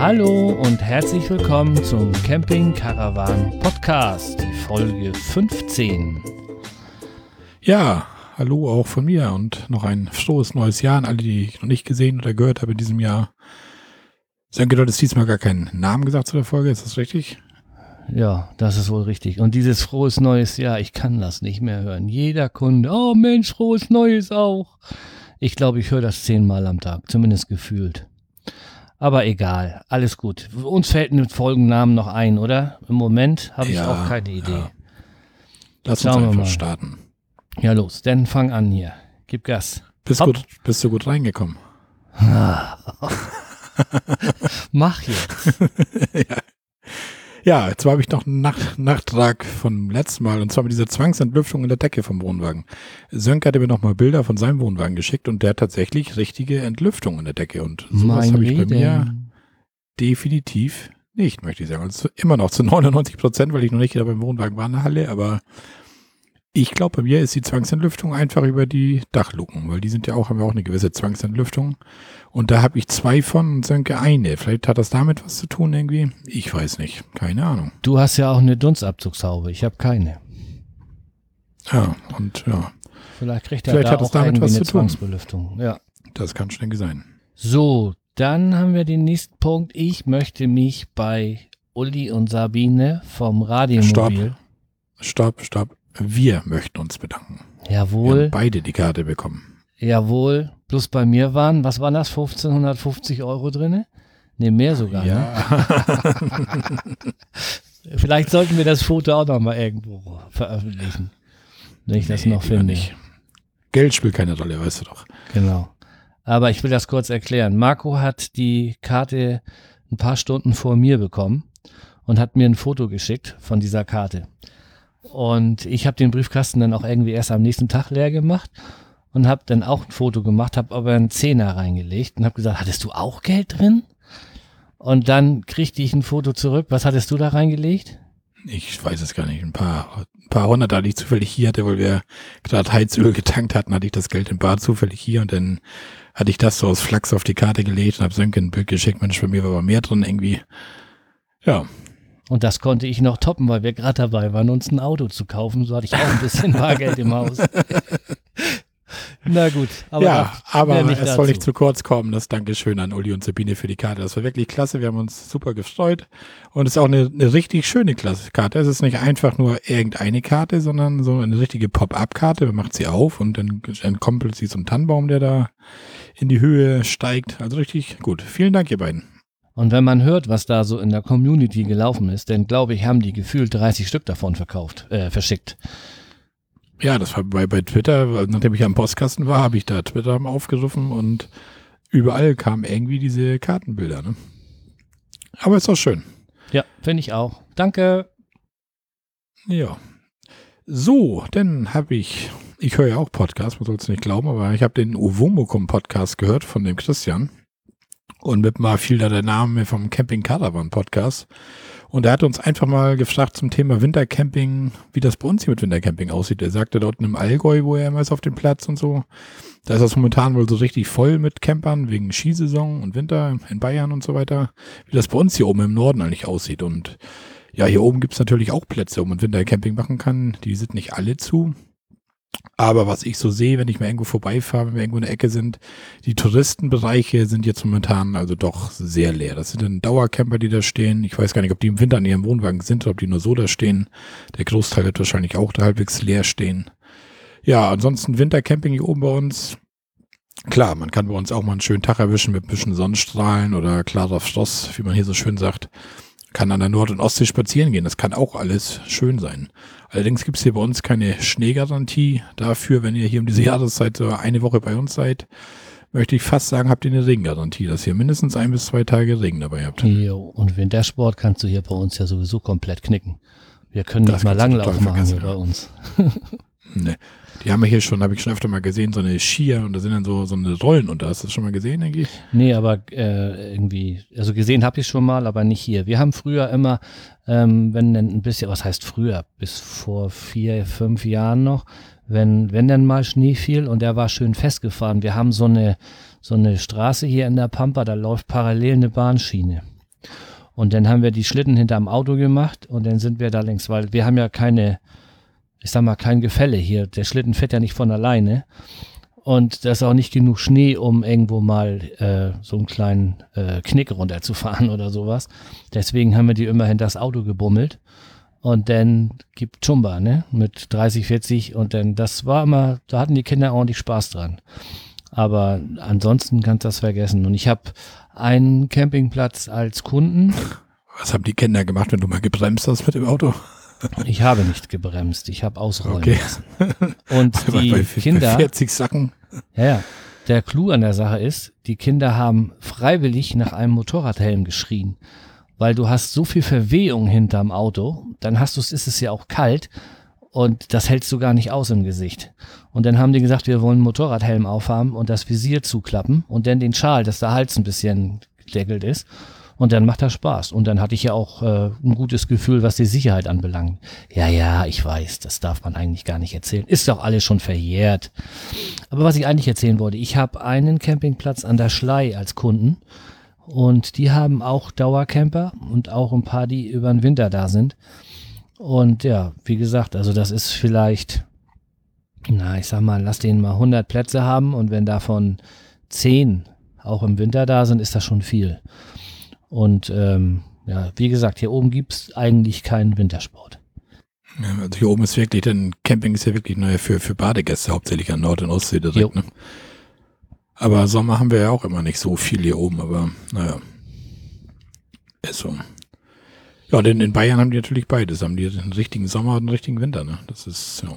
Hallo und herzlich willkommen zum Camping Caravan Podcast, die Folge 15. Ja, hallo auch von mir und noch ein frohes neues Jahr an alle, die ich noch nicht gesehen oder gehört habe in diesem Jahr. Sönke, du hattest diesmal gar keinen Namen gesagt zu der Folge, ist das richtig? Ja, das ist wohl richtig. Und dieses frohes neues Jahr, ich kann das nicht mehr hören. Jeder Kunde, oh Mensch, frohes neues auch. Ich glaube, ich höre das zehnmal am Tag, zumindest gefühlt. Aber egal, alles gut. Uns fällt ein Folgennamen noch ein, oder? Im Moment habe ich Ja, auch keine Idee. ja. Lass Schauen uns einfach mal. starten. Ja. los, dann fang an hier. Gib Gas. Bist, Hopp. gut, bist du gut reingekommen? Mach jetzt. Ja, zwar habe ich noch einen Nach Nachtrag vom letzten Mal und zwar mit dieser Zwangsentlüftung in der Decke vom Wohnwagen. Sönke hatte mir nochmal Bilder von seinem Wohnwagen geschickt und der hat tatsächlich richtige Entlüftung in der Decke und sowas habe ich bei mir definitiv nicht, möchte ich sagen. Also immer noch zu 99 Prozent, weil ich noch nicht da beim Wohnwagen war in der Halle, aber ich glaube, bei mir ist die Zwangsentlüftung einfach über die Dachluken, weil die sind ja auch, haben ja auch eine gewisse Zwangsentlüftung. Und da habe ich zwei von und Sönke eine. Vielleicht hat das damit was zu tun irgendwie. Ich weiß nicht. Keine Ahnung. Du hast ja auch eine Dunstabzugshaube. Ich habe keine. Ja, und ja, Vielleicht kriegt er Vielleicht da hat auch damit was eine zu tun. Ja. das kann schnell sein. So, dann haben wir den nächsten Punkt. Ich möchte mich bei Uli und Sabine vom Radiomobil. Stopp, stopp. Wir möchten uns bedanken. Wir haben Jawohl, beide die Karte bekommen. jawohl. Plus bei mir waren, was waren das, 1550 Euro drinne? Ne, mehr sogar. Ne? Ja. Vielleicht sollten wir das Foto auch noch mal irgendwo veröffentlichen. Wenn ich das Nee, noch lieber finde. nicht. Geld spielt keine Rolle, weißt du doch. Genau. Aber ich will das kurz erklären. Marco hat die Karte ein paar Stunden vor mir bekommen und hat mir ein Foto geschickt von dieser Karte. Und ich habe den Briefkasten dann auch irgendwie erst am nächsten Tag leer gemacht und habe dann auch ein Foto gemacht, habe aber einen Zehner reingelegt und habe gesagt, hattest du auch Geld drin? Und dann kriegte ich ein Foto zurück. Was hattest du da reingelegt? Ich weiß es gar nicht. Ein paar, ein paar hundert, die ich zufällig hier hatte, weil wir gerade Heizöl getankt hatten, hatte ich das Geld im Bad zufällig hier und dann hatte ich das so aus Flachs auf die Karte gelegt und habe Sönke ein Bild geschickt. Mensch, bei mir war aber mehr drin irgendwie. Ja, Und das konnte ich noch toppen, weil wir gerade dabei waren, uns ein Auto zu kaufen. So hatte ich auch ein bisschen Bargeld im Haus. Na gut, aber ja, aber es nicht soll dazu. nicht zu kurz kommen. Das Dankeschön an Uli und Sabine für die Karte. Das war wirklich klasse. Wir haben uns super gefreut. Und es ist auch eine, eine richtig schöne klasse Karte. Es ist nicht einfach nur irgendeine Karte, sondern so eine richtige Pop-up-Karte. Man macht sie auf und dann plötzlich so ein Tannenbaum, der da in die Höhe steigt. Also richtig gut. Vielen Dank, ihr beiden. Und wenn man hört, was da so in der Community gelaufen ist, dann glaube ich, haben die gefühlt 30 Stück davon verkauft, äh, verschickt. Ja, das war bei, bei Twitter, nachdem ich am Postkasten war, habe ich da Twitter aufgerufen und überall kamen irgendwie diese Kartenbilder. Ne? Aber ist auch schön. Ja, finde ich auch. Danke. Ja. So, dann habe ich, ich höre ja auch Podcasts, man soll es nicht glauben, aber ich habe den Uwomokum Podcast gehört von dem Christian. Und mit mal fiel da der Name vom Camping Caravan Podcast. Und er hat uns einfach mal gefragt zum Thema Wintercamping, wie das bei uns hier mit Wintercamping aussieht. Er sagte dort im Allgäu, wo er immer ist auf dem Platz und so. Da ist das momentan wohl so richtig voll mit Campern wegen Skisaison und Winter in Bayern und so weiter. Wie das bei uns hier oben im Norden eigentlich aussieht. Und ja, hier oben gibt's natürlich auch Plätze, wo man Wintercamping machen kann. Die sind nicht alle zu. Aber was ich so sehe, wenn ich mal irgendwo vorbeifahre, wenn wir irgendwo in der Ecke sind, die Touristenbereiche sind jetzt momentan also doch sehr leer. Das sind dann Dauercamper, die da stehen. Ich weiß gar nicht, ob die im Winter an ihrem Wohnwagen sind oder ob die nur so da stehen. Der Großteil wird wahrscheinlich auch da halbwegs leer stehen. Ja, ansonsten Wintercamping hier oben bei uns. Klar, man kann bei uns auch mal einen schönen Tag erwischen mit ein bisschen Sonnenstrahlen oder klarer Frost, wie man hier so schön sagt. Kann an der Nord- und Ostsee spazieren gehen. Das kann auch alles schön sein. Allerdings gibt's hier bei uns keine Schneegarantie dafür, wenn ihr hier um diese Jahreszeit so eine Woche bei uns seid. Möchte ich fast sagen, habt ihr eine Regengarantie, dass ihr mindestens ein bis zwei Tage Regen dabei habt. Jo, und Wintersport kannst du hier bei uns ja sowieso komplett knicken. Wir können Das nicht mal Langlauf machen hier bei uns. Ne. Die haben wir hier schon, habe ich schon öfter mal gesehen, so eine Skier und da sind dann so, so eine Rollen unter. Hast du das schon mal gesehen, denke ich? Nee, aber äh, irgendwie, also gesehen habe ich schon mal, aber nicht hier. Wir haben früher immer, ähm, wenn denn ein bisschen, was heißt früher, bis vor vier, fünf Jahren noch, wenn, wenn dann mal Schnee fiel und der war schön festgefahren. Wir haben so eine, so eine Straße hier in der Pampa, da läuft parallel eine Bahnschiene. Und dann haben wir die Schlitten hinterm Auto gemacht und dann sind wir da längs, weil wir haben ja keine, ich sag mal, kein Gefälle hier. Der Schlitten fährt ja nicht von alleine. Und da ist auch nicht genug Schnee, um irgendwo mal äh, so einen kleinen äh, Knick runterzufahren oder sowas. Deswegen haben wir die immer hinter das Auto gebummelt. Und dann gibt Chumba, ne? Mit 30, 40. Und dann, das war immer, da hatten die Kinder ordentlich Spaß dran. Aber ansonsten kannst du das vergessen. Und ich habe einen Campingplatz als Kunden. Was haben die Kinder gemacht, wenn du mal gebremst hast mit dem Auto? Ich habe nicht gebremst, ich habe ausrollen Okay. lassen. Und die bei, Kinder, Bei 40 Sacken. ja, ja, der Clou an der Sache ist, die Kinder haben freiwillig nach einem Motorradhelm geschrien, weil du hast so viel Verwehung hinterm Auto, dann hast du, ist es ja auch kalt und das hältst du gar nicht aus im Gesicht. Und dann haben die gesagt, wir wollen einen Motorradhelm aufhaben und das Visier zuklappen und dann den Schal, dass der Hals ein bisschen gedeckelt ist. Und dann macht das Spaß. Und dann hatte ich ja auch äh, ein gutes Gefühl, was die Sicherheit anbelangt. Ja, ja, ich weiß, das darf man eigentlich gar nicht erzählen. Ist doch alles schon verjährt. Aber was ich eigentlich erzählen wollte, ich habe einen Campingplatz an der Schlei als Kunden. Und die haben auch Dauercamper und auch ein paar, die über den Winter da sind. Und ja, wie gesagt, also das ist vielleicht, na, ich sag mal, lass denen mal 100 Plätze haben und wenn davon 10 auch im Winter da sind, ist das schon viel. Und ähm, ja, wie gesagt, hier oben gibt's eigentlich keinen Wintersport. Also hier oben ist wirklich, denn Camping ist ja wirklich naja, für, für Badegäste hauptsächlich an Nord- und Ostsee direkt. Ne? Aber Sommer haben wir ja auch immer nicht so viel hier oben, aber naja. Ist so. Ja, und in, Bayern haben die natürlich beides. Haben die einen richtigen Sommer und einen richtigen Winter, ne? Das ist, ja.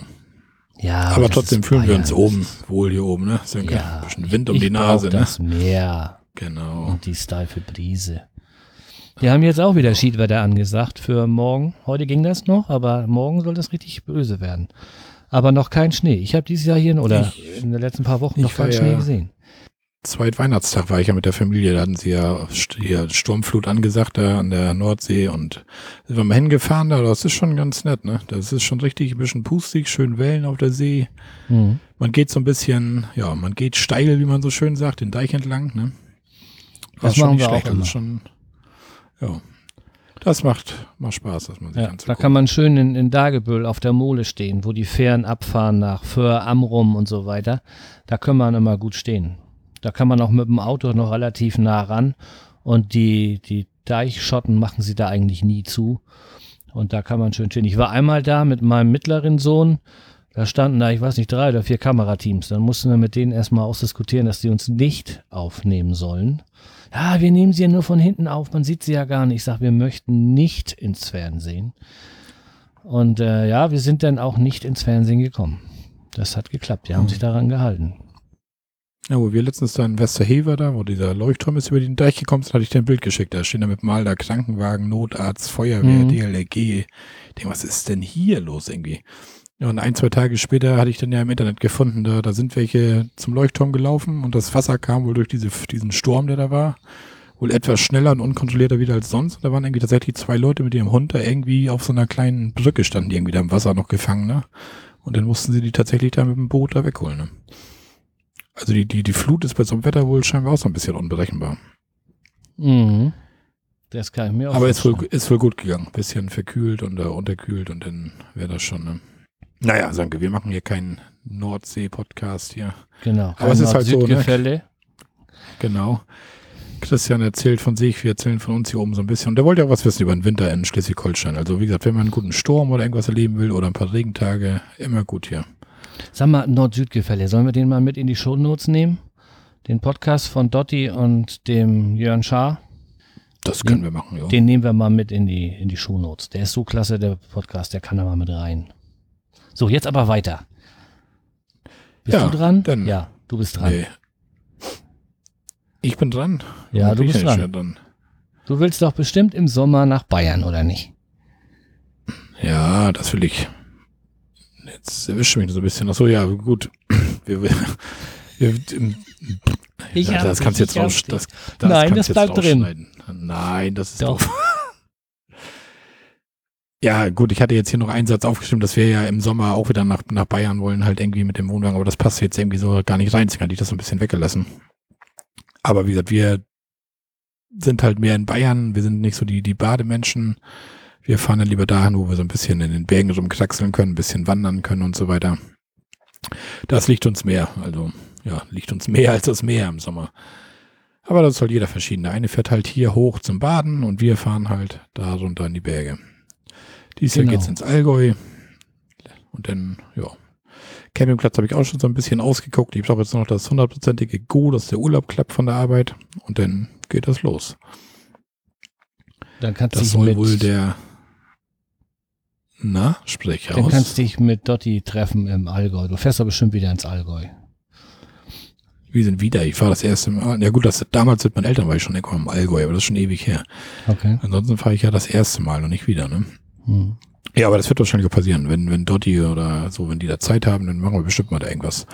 Ja, Aber, das trotzdem fühlen wir uns Bayern. oben wohl hier oben, ne? Ja, Ein bisschen Wind um die Nase, ne? das Meer Genau. und die steife Brise. Wir haben jetzt auch wieder Schiedwetter angesagt für morgen. Heute ging das noch, aber morgen soll das richtig böse werden. Aber noch kein Schnee. Ich habe dieses Jahr hier oder in den letzten paar Wochen noch ich war keinen Schnee ja- gesehen. Zweitweihnachtstag war ich ja mit der Familie, da hatten sie ja hier Sturmflut angesagt da an der Nordsee und sind wir mal hingefahren da, das ist schon ganz nett, ne? Das ist schon richtig ein bisschen pustig, schön Wellen auf der See. Mhm. Man geht so ein bisschen, ja, man geht steil, wie man so schön sagt, den Deich entlang, ne? Das ist schon machen wir auch schlecht, das immer. ist schon, ja. Das macht, macht Spaß, dass man sich Ja, anzugucken. da kann man schön in, in Dagebüll auf der Mole stehen, wo die Fähren abfahren nach Föhr, Amrum und so weiter. Da kann man immer gut stehen. Da kann man auch mit dem Auto noch relativ nah ran und die, die Deichschotten machen sie da eigentlich nie zu. Und da kann man schön stehen. Ich war einmal da mit meinem mittleren Sohn. Da standen da, ich weiß nicht, drei oder vier Kamerateams. Dann mussten wir mit denen erstmal ausdiskutieren, dass die uns nicht aufnehmen sollen. Ja, wir nehmen sie ja nur von hinten auf, man sieht sie ja gar nicht. Ich sag, wir möchten nicht ins Fernsehen. Und äh, ja, wir sind dann auch nicht ins Fernsehen gekommen. Das hat geklappt, die haben Mhm. sich daran gehalten. Ja, wo wir letztens da in Westerhever da, wo dieser Leuchtturm ist, über den Deich gekommen ist, hatte ich dir ein Bild geschickt. Da stehen da mit mal da Krankenwagen, Notarzt, Feuerwehr, Mhm. DLRG. Ich denke, was ist denn hier los irgendwie? Ja, und ein, zwei Tage später hatte ich dann ja im Internet gefunden, da, da sind welche zum Leuchtturm gelaufen und das Wasser kam wohl durch diese, diesen Sturm, der da war, wohl etwas schneller und unkontrollierter wieder als sonst. Und da waren irgendwie tatsächlich zwei Leute mit ihrem Hund da irgendwie auf so einer kleinen Brücke standen, die irgendwie da im Wasser noch gefangen, ne? Und dann mussten sie die tatsächlich da mit dem Boot da wegholen, ne? Also die, die, die Flut ist bei so einem Wetter wohl scheinbar auch so ein bisschen unberechenbar. Mhm. Das kann ich mir auch Aber ist wohl, ist wohl gut gegangen. Bisschen verkühlt und äh, unterkühlt und dann wäre das schon, ne? Naja, Sanke, wir machen hier keinen Nordsee-Podcast hier. Genau. Aber es ist halt so, ne? Genau. Christian erzählt von sich, wir erzählen von uns hier oben so ein bisschen. Und der wollte ja auch was wissen über den Winter in Schleswig-Holstein. Also wie gesagt, wenn man einen guten Sturm oder irgendwas erleben will oder ein paar Regentage, immer gut hier. Sag mal, Nord-Süd-Gefälle, sollen wir den mal mit in die Shownotes nehmen? Den Podcast von Dotti und dem Jörn Schaar, Das können wir machen, ja. den nehmen wir mal mit in die, in die Shownotes. Der ist so klasse, der Podcast, der kann da mal mit rein. So, jetzt aber weiter. Bist Ja, du dran? dann- ja, du bist dran. Nee. Ich bin dran. Ja, Warum du bist dran. dran. Du willst doch bestimmt im Sommer nach Bayern, oder nicht? Ja, das will ich. Jetzt erwische mich so ein bisschen. Ach so, ja, gut. Wir, wir, wir, Ich ja, das kannst du jetzt raus, das, das Nein, das bleibt drin. Nein, das ist Doch. doof. Ja, gut, ich hatte jetzt hier noch einen Satz aufgeschrieben, dass wir ja im Sommer auch wieder nach, nach Bayern wollen, halt irgendwie mit dem Wohnwagen, aber das passt jetzt irgendwie so gar nicht rein, deswegen hatte ich das so ein bisschen weggelassen. Aber wie gesagt, wir sind halt mehr in Bayern. Wir sind nicht so die, die Bademenschen. Wir fahren dann lieber dahin, wo wir so ein bisschen in den Bergen rumkraxeln können, ein bisschen wandern können und so weiter. Das liegt uns mehr. Also, ja, liegt uns mehr als das Meer im Sommer. Aber das soll jeder verschieden. Der eine fährt halt hier hoch zum Baden und wir fahren halt da runter in die Berge. Dies Jahr genau. geht's ins Allgäu. Und dann, ja. Campingplatz habe ich auch schon so ein bisschen ausgeguckt. Ich brauche jetzt noch das hundertprozentige Go, dass der Urlaub klappt von der Arbeit. Und dann geht das los. Dann kannst das soll wohl der na, sprich aus. Dann kannst du dich mit Dotti treffen im Allgäu. Du fährst doch bestimmt wieder ins Allgäu. Wir sind wieder. Ich fahre das erste Mal. Ja gut, das, damals mit meinen Eltern war ich schon im Allgäu, aber das ist schon ewig her. Okay. Ansonsten fahre ich ja das erste Mal und nicht wieder, ne? Hm. Ja, aber das wird wahrscheinlich auch passieren. Wenn, wenn Dotti oder so, wenn die da Zeit haben, dann machen wir bestimmt mal da irgendwas.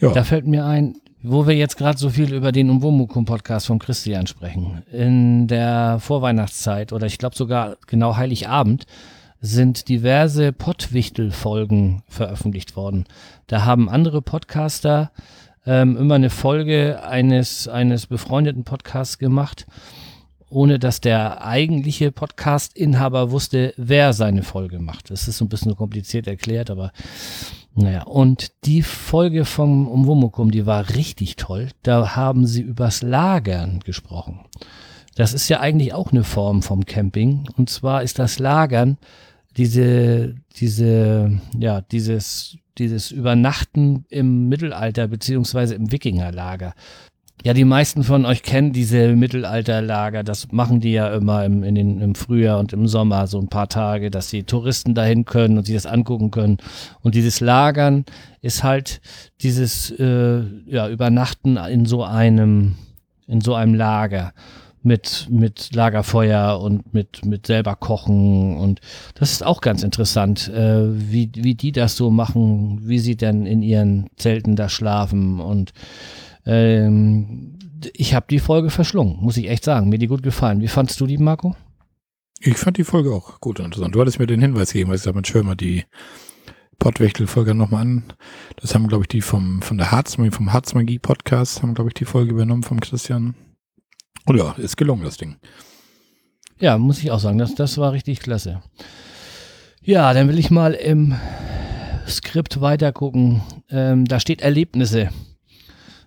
Ja. Da fällt mir ein, wo wir jetzt gerade so viel über den Umwomukum-Podcast von Christian sprechen. In der Vorweihnachtszeit oder ich glaube sogar genau Heiligabend sind diverse Pottwichtel-Folgen veröffentlicht worden. Da haben andere Podcaster ähm, immer eine Folge eines, eines befreundeten Podcasts gemacht, ohne dass der eigentliche Podcast-Inhaber wusste, wer seine Folge macht. Das ist so ein bisschen kompliziert erklärt, aber naja. Und die Folge vom Umwomukum, die war richtig toll. Da haben sie übers Lagern gesprochen. Das ist ja eigentlich auch eine Form vom Camping. Und zwar ist das Lagern diese, diese, ja, dieses, dieses Übernachten im Mittelalter beziehungsweise im Wikingerlager. Ja, die meisten von euch kennen diese Mittelalterlager. Das machen die ja immer im, in den, im Frühjahr und im Sommer so ein paar Tage, dass die Touristen dahin können und sich das angucken können. Und dieses Lagern ist halt dieses äh, ja, Übernachten in so einem in so einem Lager mit, mit Lagerfeuer und mit, mit selber kochen. Und das ist auch ganz interessant, äh, wie, wie die das so machen, wie sie denn in ihren Zelten da schlafen. Und ähm, ich habe die Folge verschlungen, muss ich echt sagen. Mir die gut gefallen. Wie fandst du die, Marco? Ich fand die Folge auch gut und interessant. Du hattest mir den Hinweis gegeben, weil ich sage, Mensch, hör mal die Pottwächtel-Folge nochmal an. Das haben, glaube ich, die vom, von der Harzmagie, vom Harzmagie-Podcast, haben, glaube ich, die Folge übernommen vom Christian. Und ja, ist gelungen, das Ding. Ja, muss ich auch sagen, das, das war richtig klasse. Ja, dann will ich mal im Skript weiter gucken. Ähm, da steht Erlebnisse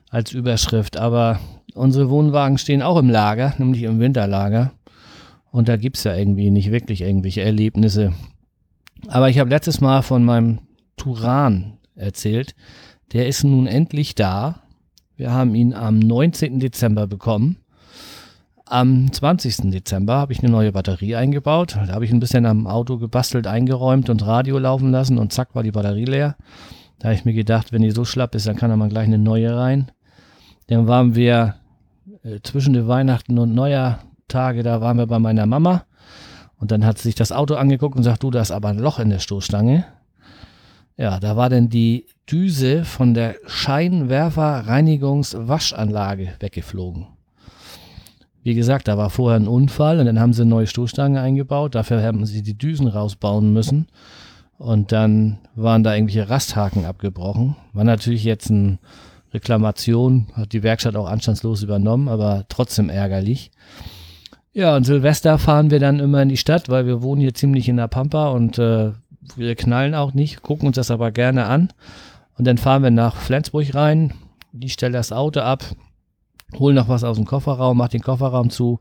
als Überschrift, aber unsere Wohnwagen stehen auch im Lager, nämlich im Winterlager. Und da gibt es ja irgendwie nicht wirklich irgendwelche Erlebnisse. Aber ich habe letztes Mal von meinem Turan erzählt. Der ist nun endlich da. Wir haben ihn am 19. Dezember bekommen. Am 20. Dezember habe ich eine neue Batterie eingebaut. Da habe ich ein bisschen am Auto gebastelt, eingeräumt und Radio laufen lassen und zack war die Batterie leer. Da habe ich mir gedacht, wenn die so schlapp ist, dann kann da mal gleich eine neue rein. Dann waren wir äh, zwischen den Weihnachten und Neujahrtage, da waren wir bei meiner Mama. Und dann hat sie sich das Auto angeguckt und sagt, du, da ist aber ein Loch in der Stoßstange. Ja, da war denn die Düse von der Scheinwerferreinigungswaschanlage weggeflogen. Wie gesagt, da war vorher ein Unfall und dann haben sie eine neue Stoßstange eingebaut. Dafür haben sie die Düsen rausbauen müssen. Und dann waren da irgendwelche Rasthaken abgebrochen. War natürlich jetzt eine Reklamation, hat die Werkstatt auch anstandslos übernommen, aber trotzdem ärgerlich. Ja, und Silvester fahren wir dann immer in die Stadt, weil wir wohnen hier ziemlich in der Pampa und äh, wir knallen auch nicht, gucken uns das aber gerne an. Und dann fahren wir nach Flensburg rein, die stelle das Auto ab, hol noch was aus dem Kofferraum, mach den Kofferraum zu,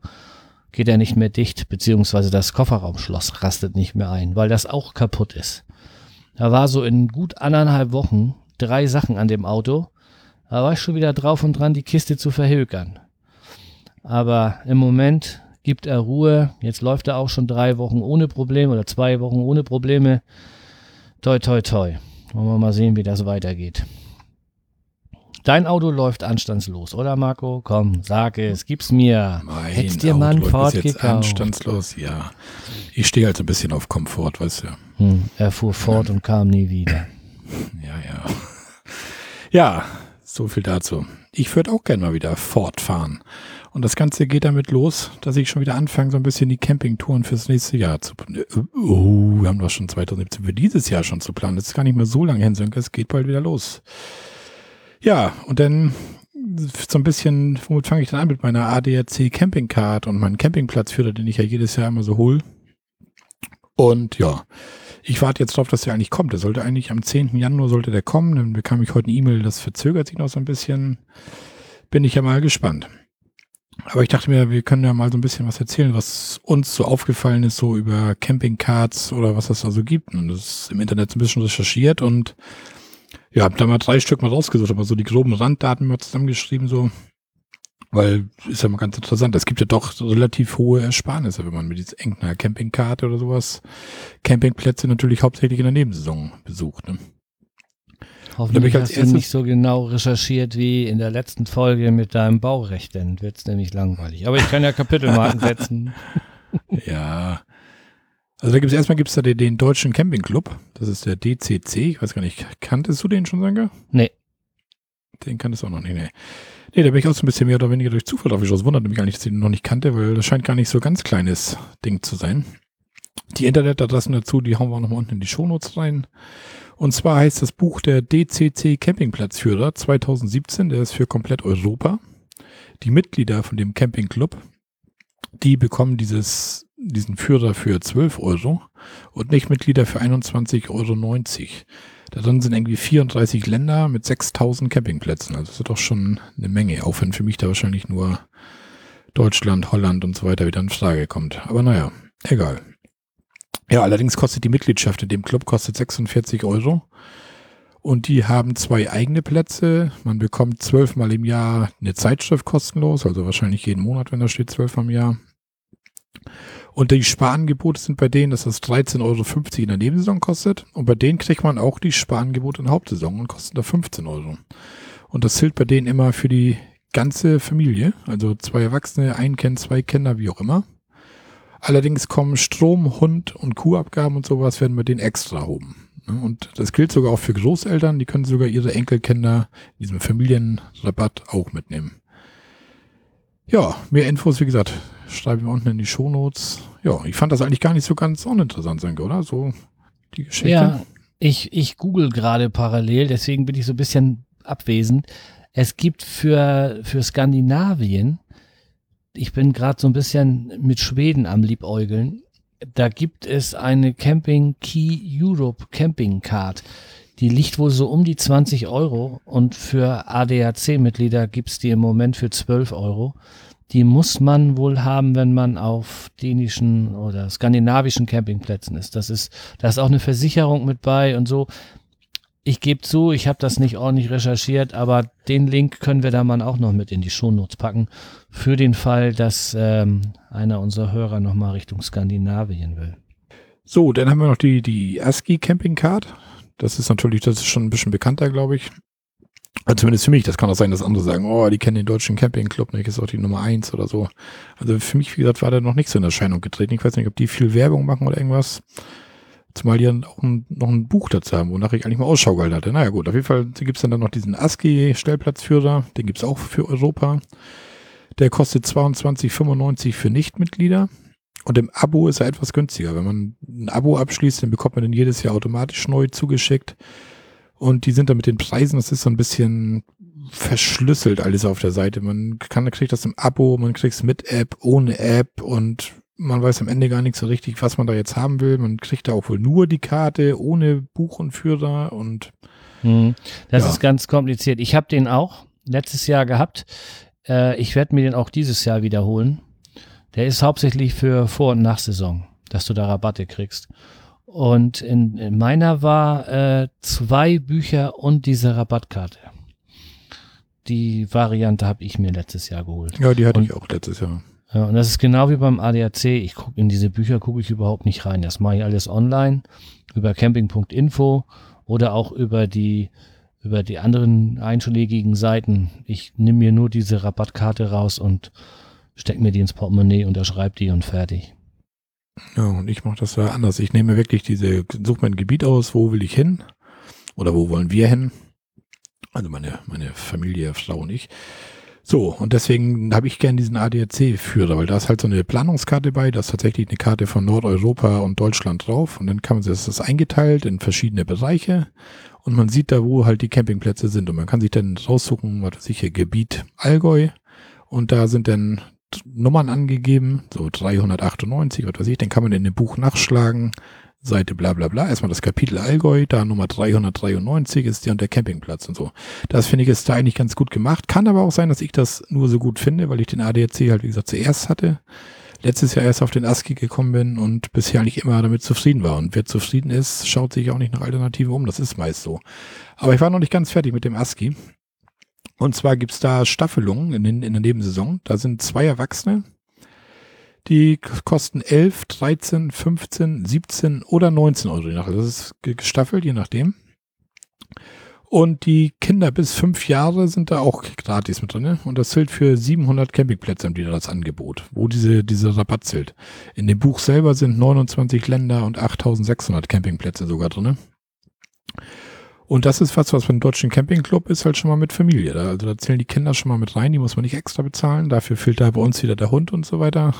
geht er nicht mehr dicht, beziehungsweise das Kofferraumschloss rastet nicht mehr ein, weil das auch kaputt ist. Da war so in gut anderthalb Wochen drei Sachen an dem Auto. Da war ich schon wieder drauf und dran, die Kiste zu verhökern. Aber im Moment gibt er Ruhe. Jetzt läuft er auch schon drei Wochen ohne Probleme oder zwei Wochen ohne Probleme. Toi, toi, toi. Wollen wir mal sehen, wie das weitergeht. Dein Auto läuft anstandslos, oder Marco? Komm, sag es, gib's mir. Mein Hättest dir mal ein Ford gekauft. Anstandslos, ja. Ich stehe halt so ein bisschen auf Komfort, weißt du. Hm, er fuhr fort ja. und kam nie wieder. Ja, ja. Ja, so viel dazu. Ich würde auch gerne mal wieder fortfahren. Und das Ganze geht damit los, dass ich schon wieder anfange, so ein bisschen die Campingtouren fürs nächste Jahr zu planen. Oh, wir haben doch schon 2017 für dieses Jahr schon zu planen. Das ist gar nicht mehr so lange hin, sondern es geht bald wieder los. Ja, und dann so ein bisschen, womit fange ich dann an mit meiner ADAC Campingcard und meinen Campingplatzführer, den ich ja jedes Jahr immer so hole. Und ja, ich warte jetzt drauf, dass der eigentlich kommt. Der sollte eigentlich am 10. Januar sollte der kommen. Dann bekam ich heute eine E-Mail, das verzögert sich noch so ein bisschen. Bin ich ja mal gespannt. Aber ich dachte mir, wir können ja mal so ein bisschen was erzählen, was uns so aufgefallen ist, so über Campingcards oder was es da so gibt. Und das ist im Internet so ein bisschen recherchiert und ja, hab da mal drei Stück mal rausgesucht, aber so die groben Randdaten mal zusammengeschrieben, so. Weil ist ja mal ganz interessant. Es gibt ja doch relativ hohe Ersparnisse, wenn man mit dieser irgendeiner Campingkarte oder sowas Campingplätze natürlich hauptsächlich in der Nebensaison besucht. Ne? Hoffentlich hast du nicht so genau recherchiert wie in der letzten Folge mit deinem Baurecht, dann wird es nämlich langweilig. Aber ich kann ja Kapitelmarken setzen. ja. Also da gibt es erstmal gibt's da den, den, Deutschen Campingclub. Das ist der DCC. Ich weiß gar nicht, kanntest du den schon, Sange? Nee. Den kanntest du auch noch nicht, nee. Nee, da bin ich auch so ein bisschen mehr oder weniger durch Zufall drauf geschossen. Wundert mich gar nicht, dass ich den noch nicht kannte, weil das scheint gar nicht so ganz kleines Ding zu sein. Die Internetadressen dazu, die hauen wir nochmal unten in die Shownotes rein. Und zwar heißt das Buch der DCC Campingplatzführer 2017, der ist für komplett Europa. Die Mitglieder von dem Campingclub, die bekommen dieses, diesen Führer für 12 Euro und nicht Mitglieder für 21,90 Euro. Da drin sind irgendwie 34 Länder mit 6000 Campingplätzen. Also das ist doch schon eine Menge, auch wenn für mich da wahrscheinlich nur Deutschland, Holland und so weiter wieder in Frage kommt. Aber naja, egal. Ja, allerdings kostet die Mitgliedschaft in dem Club kostet 46 Euro. Und die haben zwei eigene Plätze. Man bekommt zwölfmal im Jahr eine Zeitschrift kostenlos, also wahrscheinlich jeden Monat, wenn da steht, zwölfmal im Jahr. Und die Sparangebote sind bei denen, dass das 13,50 Euro in der Nebensaison kostet. Und bei denen kriegt man auch die Sparangebote in der Hauptsaison und kostet da 15 Euro. Und das zählt bei denen immer für die ganze Familie. Also zwei Erwachsene, ein Kind, zwei Kinder, wie auch immer. Allerdings kommen Strom, Hund und Kuhabgaben und sowas werden bei denen extra erhoben. Und das gilt sogar auch für Großeltern, die können sogar ihre Enkelkinder in diesem Familienrabatt auch mitnehmen. Ja, mehr Infos, wie gesagt, schreiben wir unten in die Shownotes. Ja, ich fand das eigentlich gar nicht so ganz uninteressant, Sanke, oder? So die Geschichte. Ja, ich, ich google gerade parallel, deswegen bin ich so ein bisschen abwesend. Es gibt für, für Skandinavien ich bin gerade so ein bisschen mit Schweden am Liebäugeln. Da gibt es eine Camping Key Europe Camping Card. Die liegt wohl so um die 20 Euro und für ADAC-Mitglieder gibt's die im Moment für 12 Euro. Die muss man wohl haben, wenn man auf dänischen oder skandinavischen Campingplätzen ist. Das ist, da ist auch eine Versicherung mit bei und so ich gebe zu, ich habe das nicht ordentlich recherchiert, aber den Link können wir da mal auch noch mit in die Shownotes packen, für den Fall, dass ähm, einer unserer Hörer nochmal Richtung Skandinavien will. So, dann haben wir noch die, die ASCII Camping Card. Das ist natürlich, das ist schon ein bisschen bekannter, glaube ich. Also zumindest für mich, das kann auch sein, dass andere sagen, oh, die kennen den deutschen Camping Club, nicht, ist auch die Nummer eins oder so. Also für mich, wie gesagt, war der noch nicht so in Erscheinung getreten. Ich weiß nicht, ob die viel Werbung machen oder irgendwas. Zumal die dann auch ein, noch ein Buch dazu haben, wonach ich eigentlich mal Ausschau gehalten hatte. Naja gut, auf jeden Fall gibt es dann, dann noch diesen ASCII-Stellplatzführer, den gibt es auch für Europa. Der kostet 22,95 für Nichtmitglieder. Und im Abo ist er etwas günstiger. Wenn man ein Abo abschließt, dann bekommt man den jedes Jahr automatisch neu zugeschickt. Und die sind dann mit den Preisen, das ist so ein bisschen verschlüsselt alles auf der Seite. Man kann, kriegt das im Abo, man kriegt es mit App, ohne App und man weiß am Ende gar nicht so richtig, was man da jetzt haben will. Man kriegt da auch wohl nur die Karte ohne Buch und Führer und hm, das ja. ist ganz kompliziert. Ich habe den auch letztes Jahr gehabt. Äh, ich werde mir den auch dieses Jahr wiederholen. Der ist hauptsächlich für Vor- und Nachsaison, dass du da Rabatte kriegst. Und in, in meiner war äh, zwei Bücher und diese Rabattkarte. Die Variante habe ich mir letztes Jahr geholt. Ja, die hatte und, ich auch letztes Jahr. Ja, und das ist genau wie beim ADAC. Ich gucke in diese Bücher gucke ich überhaupt nicht rein. Das mache ich alles online über camping.info oder auch über die über die anderen einschlägigen Seiten. Ich nehme mir nur diese Rabattkarte raus und stecke mir die ins Portemonnaie, unterschreibe die und fertig. Ja, und ich mache das ja anders. Ich nehme wirklich diese, suche mein Gebiet aus, wo will ich hin? Oder wo wollen wir hin. Also meine, meine Familie, Frau und ich. So, und deswegen habe ich gern diesen ADAC-Führer, weil da ist halt so eine Planungskarte bei, da ist tatsächlich eine Karte von Nordeuropa und Deutschland drauf. Und dann kann man das ist eingeteilt in verschiedene Bereiche. Und man sieht da, wo halt die Campingplätze sind. Und man kann sich dann raussuchen, was ich, hier, Gebiet Allgäu. Und da sind dann Nummern angegeben, so 398, was weiß ich, dann kann man in dem Buch nachschlagen, Seite bla bla bla, erstmal das Kapitel Allgäu, da Nummer 393 ist ja und der Campingplatz und so. Das finde ich ist da eigentlich ganz gut gemacht. Kann aber auch sein, dass ich das nur so gut finde, weil ich den ADAC halt, wie gesagt, zuerst hatte. Letztes Jahr erst auf den ASCII gekommen bin und bisher eigentlich immer damit zufrieden war. Und wer zufrieden ist, schaut sich auch nicht nach Alternativen um. Das ist meist so. Aber ich war noch nicht ganz fertig mit dem ASCII. Und zwar gibt's da Staffelungen in, in der Nebensaison. Da sind zwei Erwachsene, die kosten 11, 13, 15, 17 oder 19 Euro. Das ist gestaffelt, je nachdem. Und die Kinder bis fünf Jahre sind da auch gratis mit drin. Und das zählt für 700 Campingplätze im das Angebot, wo diese, diese Rabatt zählt. In dem Buch selber sind 29 Länder und 8600 Campingplätze sogar drin. Und das ist was, was beim Deutschen Campingclub ist halt schon mal mit Familie. Also da zählen die Kinder schon mal mit rein, die muss man nicht extra bezahlen. Dafür fehlt da bei uns wieder der Hund und so weiter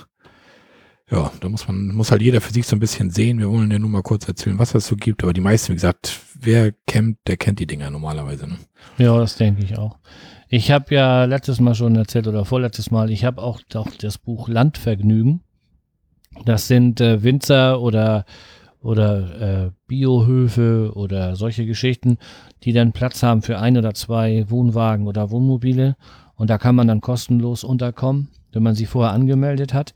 ja, da muss man, muss halt jeder für sich so ein bisschen sehen. Wir wollen ja nur mal kurz erzählen, was es so gibt. Aber die meisten, wie gesagt, wer kennt, der kennt die Dinger normalerweise. Ne? Ja, das denke ich auch. Ich habe ja letztes Mal schon erzählt oder vorletztes Mal, ich habe auch, auch das Buch Landvergnügen. Das sind äh, Winzer oder oder äh, Biohöfe oder solche Geschichten, die dann Platz haben für ein oder zwei Wohnwagen oder Wohnmobile. Und da kann man dann kostenlos unterkommen, wenn man sie vorher angemeldet hat.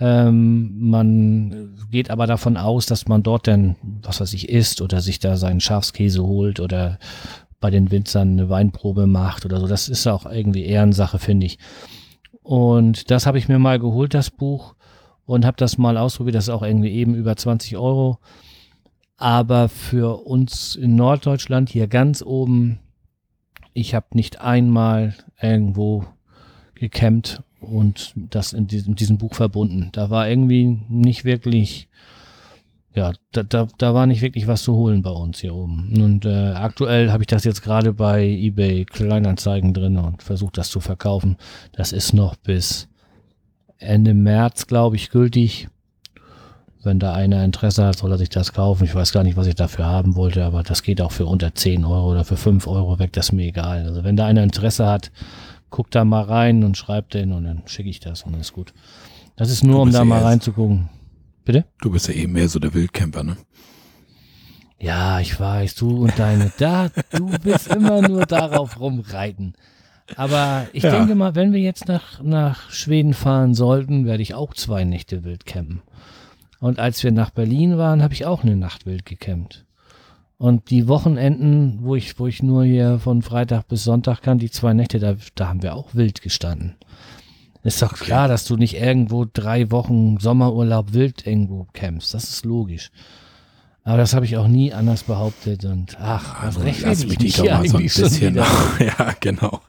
Ähm, man geht aber davon aus, dass man dort dann, was weiß ich, isst oder sich da seinen Schafskäse holt oder bei den Winzern eine Weinprobe macht oder so. Das ist auch irgendwie Ehrensache, finde ich. Und das habe ich mir mal geholt, das Buch, und habe das mal ausprobiert. Das ist auch irgendwie eben über 20 Euro. Aber für uns in Norddeutschland hier ganz oben, ich habe nicht einmal irgendwo gecampt und das in diesem, diesem Buch verbunden. Da war irgendwie nicht wirklich, ja, da, da, da war nicht wirklich was zu holen bei uns hier oben. Und äh, aktuell habe ich das jetzt gerade bei eBay Kleinanzeigen drin und versuche das zu verkaufen. Das ist noch bis Ende März, glaube ich, gültig. Wenn da einer Interesse hat, soll er sich das kaufen. Ich weiß gar nicht, was ich dafür haben wollte, aber das geht auch für unter 10 Euro oder für 5 Euro weg, das ist mir egal. Also wenn da einer Interesse hat, guck da mal rein und schreib den und dann schicke ich das und dann ist gut. Das ist nur, um da mal reinzugucken. Bitte? Du bist ja eben mehr so der Wildcamper, ne? Ja, ich weiß, du und deine, da, du bist immer nur darauf rumreiten. Aber ich ja. denke mal, wenn wir jetzt nach, nach Schweden fahren sollten, werde ich auch zwei Nächte wild campen. Und als wir nach Berlin waren, habe ich auch eine Nacht wild gecampt. Und die Wochenenden, wo ich, wo ich nur hier von Freitag bis Sonntag kann, die zwei Nächte, da, da haben wir auch wild gestanden. Ist doch klar, dass du nicht irgendwo drei Wochen Sommerurlaub wild irgendwo campst. Das ist logisch. Aber das habe ich auch nie anders behauptet und ach, also lass mich dich doch mal so ein bisschen, ja genau,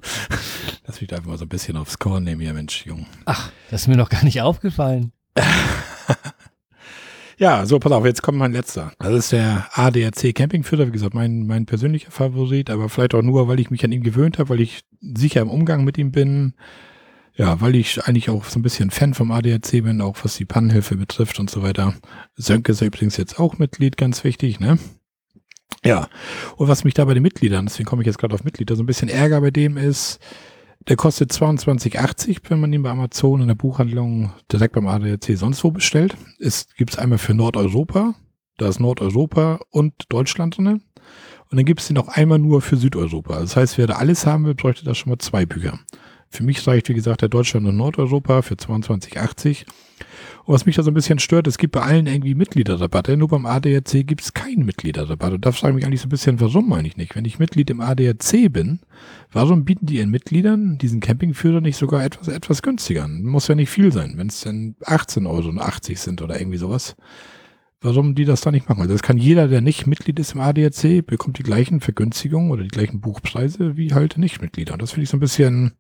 lass mich da einfach mal so ein bisschen aufs Korn nehmen hier, Mensch, Jung. Ach, das ist mir noch gar nicht aufgefallen. Ja, so, pass auf, jetzt kommt mein letzter. Das ist der ADAC Campingführer, wie gesagt, mein, mein persönlicher Favorit, aber vielleicht auch nur, weil ich mich an ihn gewöhnt habe, weil ich sicher im Umgang mit ihm bin. Ja, weil ich eigentlich auch so ein bisschen Fan vom ADAC bin, auch was die Pannenhilfe betrifft und so weiter. Sönke ist übrigens jetzt auch Mitglied, ganz wichtig, ne? Ja, und was mich da bei den Mitgliedern, deswegen komme ich jetzt gerade auf Mitglieder, so ein bisschen Ärger bei dem ist, der kostet 22,80, wenn man ihn bei Amazon in der Buchhandlung direkt beim ADAC sonst wo bestellt. Es gibt es einmal für Nordeuropa, da ist Nordeuropa und Deutschland drin. Und dann gibt es den auch einmal nur für Südeuropa. Das heißt, wer da alles haben will, bräuchte da schon mal zwei Bücher. Für mich reicht, wie gesagt, der Deutschland und Nordeuropa für 22,80. Und was mich da so ein bisschen stört, es gibt bei allen irgendwie Mitgliederrabatte, nur beim ADAC gibt es keinen Mitgliederrabatt. Und da frage ich mich eigentlich so ein bisschen, warum meine ich nicht? Wenn ich Mitglied im ADAC bin, warum bieten die ihren Mitgliedern diesen Campingführer nicht sogar etwas, etwas günstiger an? Muss ja nicht viel sein, wenn es denn 18 Euro und 80 sind oder irgendwie sowas. Warum die das da nicht machen? Also das kann jeder, der nicht Mitglied ist im ADAC, bekommt die gleichen Vergünstigungen oder die gleichen Buchpreise wie halt Nichtmitglieder. Und das finde ich so ein bisschen,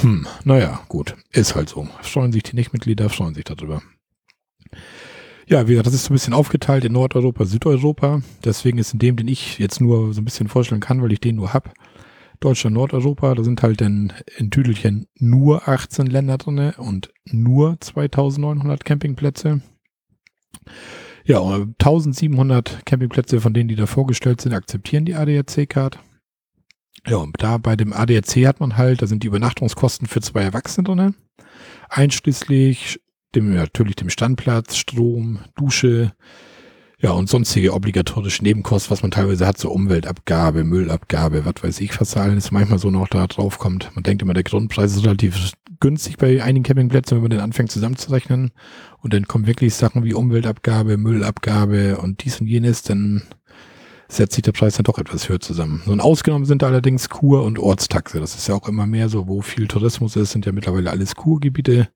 hm, naja, gut, ist halt so. Freuen sich die Nichtmitglieder, freuen sich darüber. Ja, wie gesagt, das ist so ein bisschen aufgeteilt in Nordeuropa, Südeuropa. Deswegen ist in dem, den ich jetzt nur so ein bisschen vorstellen kann, weil ich den nur hab, Deutschland, Nordeuropa, da sind halt dann in Tüdelchen nur 18 Länder drin und nur 2900 Campingplätze. Ja, 1700 Campingplätze von denen, die da vorgestellt sind, akzeptieren die ADAC-Card. Ja, und da bei dem ADAC hat man halt, da sind die Übernachtungskosten für zwei Erwachsene drin, einschließlich dem, natürlich dem Standplatz, Strom, Dusche, ja, und sonstige obligatorische Nebenkosten, was man teilweise hat, so Umweltabgabe, Müllabgabe, was weiß ich, was da alles manchmal so noch da drauf kommt. Man denkt immer, der Grundpreis ist relativ günstig bei einigen Campingplätzen, wenn man den anfängt zusammenzurechnen. Und dann kommen wirklich Sachen wie Umweltabgabe, Müllabgabe und dies und jenes, dann setzt sich der Preis dann doch etwas höher zusammen. Und ausgenommen sind allerdings Kur- und Ortstaxe. Das ist ja auch immer mehr so, wo viel Tourismus ist, sind ja mittlerweile alles Kurgebiete.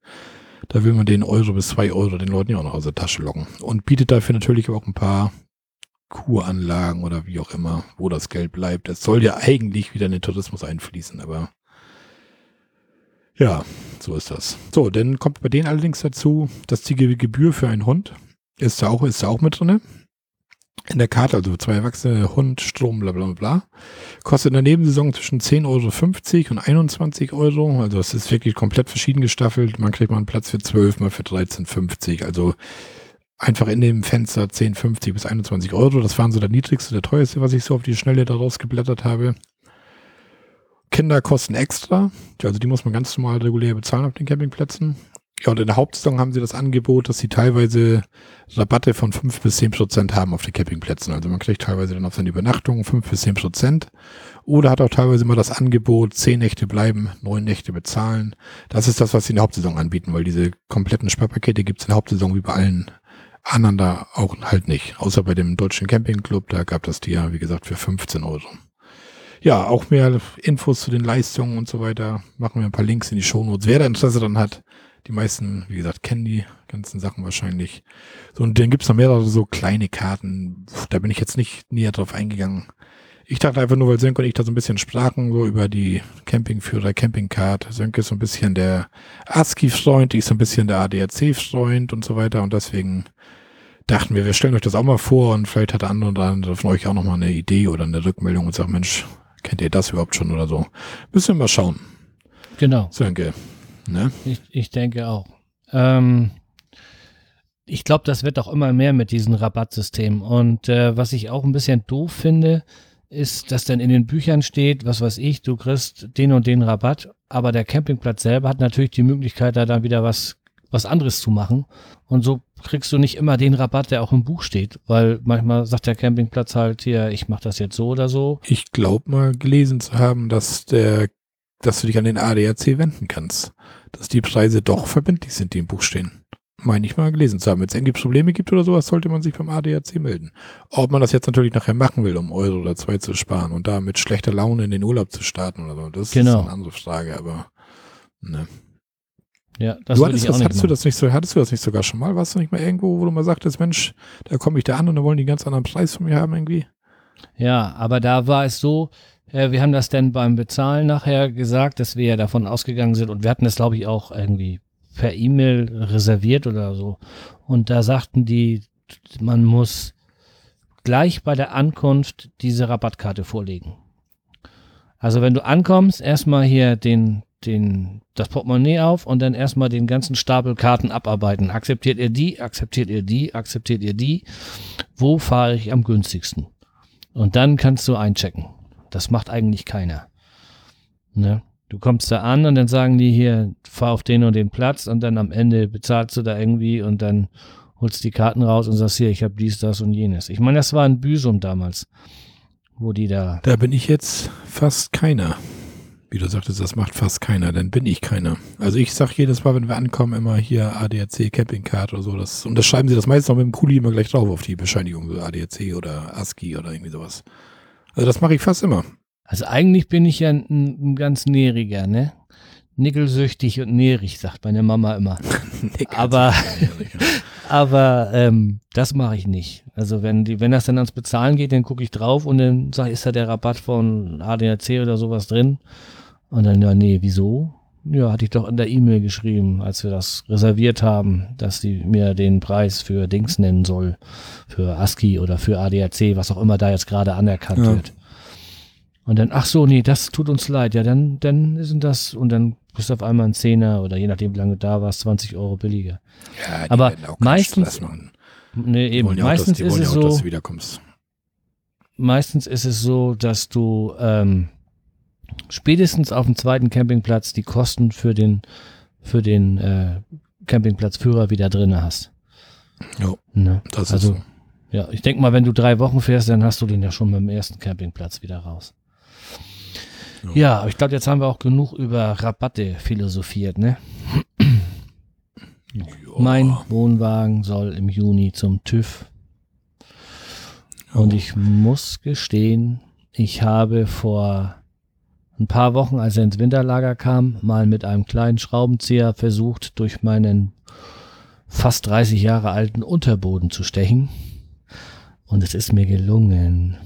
Da will man den Euro bis zwei Euro den Leuten ja auch noch aus der Tasche locken. Und bietet dafür natürlich auch ein paar Kuranlagen oder wie auch immer, wo das Geld bleibt. Es soll ja eigentlich wieder in den Tourismus einfließen, aber ja, so ist das. So, dann kommt bei denen allerdings dazu, dass die Gebühr für einen Hund ist da auch, ist da auch mit drin in der Karte, also zwei Erwachsene, Hund, Strom, bla bla bla, kostet in der Nebensaison zwischen 10,50 Euro und 21 Euro. Also es ist wirklich komplett verschieden gestaffelt. Man kriegt mal einen Platz für 12, mal für 13,50. Also einfach in dem Fenster 10,50 bis 21 Euro. Das waren so der niedrigste, der teuerste, was ich so auf die Schnelle daraus geblättert habe. Kinder kosten extra. Also die muss man ganz normal regulär bezahlen auf den Campingplätzen. Ja, und in der Hauptsaison haben sie das Angebot, dass sie teilweise Rabatte von 5 bis 10 Prozent haben auf den Campingplätzen. Also man kriegt teilweise dann auf seine Übernachtung 5 bis 10 Prozent. Oder hat auch teilweise mal das Angebot, 10 Nächte bleiben, 9 Nächte bezahlen. Das ist das, was sie in der Hauptsaison anbieten, weil diese kompletten Sparpakete gibt es in der Hauptsaison wie bei allen anderen da auch halt nicht. Außer bei dem Deutschen Campingclub, da gab das die ja, wie gesagt, für 15 Euro. Ja, auch mehr Infos zu den Leistungen und so weiter. Machen wir ein paar Links in die Shownotes. Wer da Interesse dann hat, die meisten, wie gesagt, kennen die ganzen Sachen wahrscheinlich. So, und dann gibt's noch mehrere so kleine Karten. Da bin ich jetzt nicht näher drauf eingegangen. Ich dachte einfach nur, weil Sönke und ich da so ein bisschen sprachen, so über die Campingführer, Campingcard. Sönke ist so ein bisschen der ASCII-Freund, ich ist so ein bisschen der ADAC-Freund und so weiter. Und deswegen dachten wir, wir stellen euch das auch mal vor und vielleicht hat der andere oder andere von euch auch noch mal eine Idee oder eine Rückmeldung und sagt, Mensch, kennt ihr das überhaupt schon oder so? Müssen wir mal schauen. Genau. Sönke. Ne? Ich, ich denke auch. Ähm, ich glaube, das wird auch immer mehr mit diesen Rabattsystemen. Und äh, was ich auch ein bisschen doof finde, ist, dass dann in den Büchern steht, was weiß ich, du kriegst den und den Rabatt, aber der Campingplatz selber hat natürlich die Möglichkeit, da dann wieder was, was anderes zu machen. Und so kriegst du nicht immer den Rabatt, der auch im Buch steht, weil manchmal sagt der Campingplatz halt hier, ich mache das jetzt so oder so. Ich glaube mal gelesen zu haben, dass der dass du dich an den ADAC wenden kannst. Dass die Preise doch verbindlich sind, die im Buch stehen. Meine ich mal gelesen zu haben. Wenn es irgendwie Probleme gibt oder sowas, sollte man sich beim ADAC melden. Ob man das jetzt natürlich nachher machen will, um Euro oder zwei zu sparen und da mit schlechter Laune in den Urlaub zu starten oder so, das genau. ist eine andere Frage, aber ne. Ja, das du hattest, das, hattest du das nicht so, hattest du das nicht sogar schon mal? Warst du nicht mal irgendwo, wo du mal sagtest, Mensch, da komme ich da an und da wollen die einen ganz anderen Preis von mir haben irgendwie? Ja, aber da war es so, äh, wir haben das dann beim Bezahlen nachher gesagt, dass wir ja davon ausgegangen sind und wir hatten das, glaube ich, auch irgendwie per E-Mail reserviert oder so. Und da sagten die, man muss gleich bei der Ankunft diese Rabattkarte vorlegen. Also wenn du ankommst, erstmal hier den, den, das Portemonnaie auf und dann erstmal den ganzen Stapel Karten abarbeiten. Akzeptiert ihr die? Akzeptiert ihr die? Akzeptiert ihr die? Wo fahre ich am günstigsten? Und dann kannst du einchecken. Das macht eigentlich keiner. Ne? Du kommst da an und dann sagen die hier, fahr auf den und den Platz und dann am Ende bezahlst du da irgendwie und dann holst die Karten raus und sagst hier, ich habe dies, das und jenes. Ich meine, das war ein Büsum damals, wo die da. Da bin ich jetzt fast keiner. Wie du sagtest, das macht fast keiner, dann bin ich keiner. Also ich sag jedes Mal, wenn wir ankommen, immer hier ADAC Campingcard oder so. Das, und das schreiben sie das meistens noch mit dem Kuli immer gleich drauf auf die Bescheinigung, so ADAC oder ASCII oder irgendwie sowas. Also das mache ich fast immer. Also eigentlich bin ich ja ein, ein ganz nähriger, ne? Nickelsüchtig und nährig, sagt meine Mama immer. aber aber ähm, das mache ich nicht. Also wenn die, wenn das dann ans Bezahlen geht, dann gucke ich drauf und dann sage ich, ist da der Rabatt von ADAC oder sowas drin? Und dann, ja, nee, wieso? Ja, hatte ich doch in der E-Mail geschrieben, als wir das reserviert haben, dass sie mir den Preis für Dings nennen soll, für ASCII oder für ADAC, was auch immer da jetzt gerade anerkannt ja. wird. Und dann, ach so, nee, das tut uns leid. Ja, dann, dann sind das, und dann bist du auf einmal ein Zehner oder je nachdem, wie lange du da warst, 20 Euro billiger. Ja, die Aber meistens-. Nee, Die eben, meistens die ist es so, du wiederkommst. meistens ist es so, dass du ähm, spätestens auf dem zweiten Campingplatz die Kosten für den für den äh, Campingplatzführer wieder drinne hast. Jo, Ne? das Also ist so. ja, ich denke mal, wenn du drei Wochen fährst, dann hast du den ja schon beim ersten Campingplatz wieder raus. Ja. Ja, aber ich glaube, jetzt haben wir auch genug über Rabatte philosophiert, ne? Ja. Mein Wohnwagen soll im Juni zum TÜV. Und ich muss gestehen, ich habe vor ein paar Wochen, als er ins Winterlager kam, mal mit einem kleinen Schraubenzieher versucht, durch meinen fast 30 Jahre alten Unterboden zu stechen. Und es ist mir gelungen.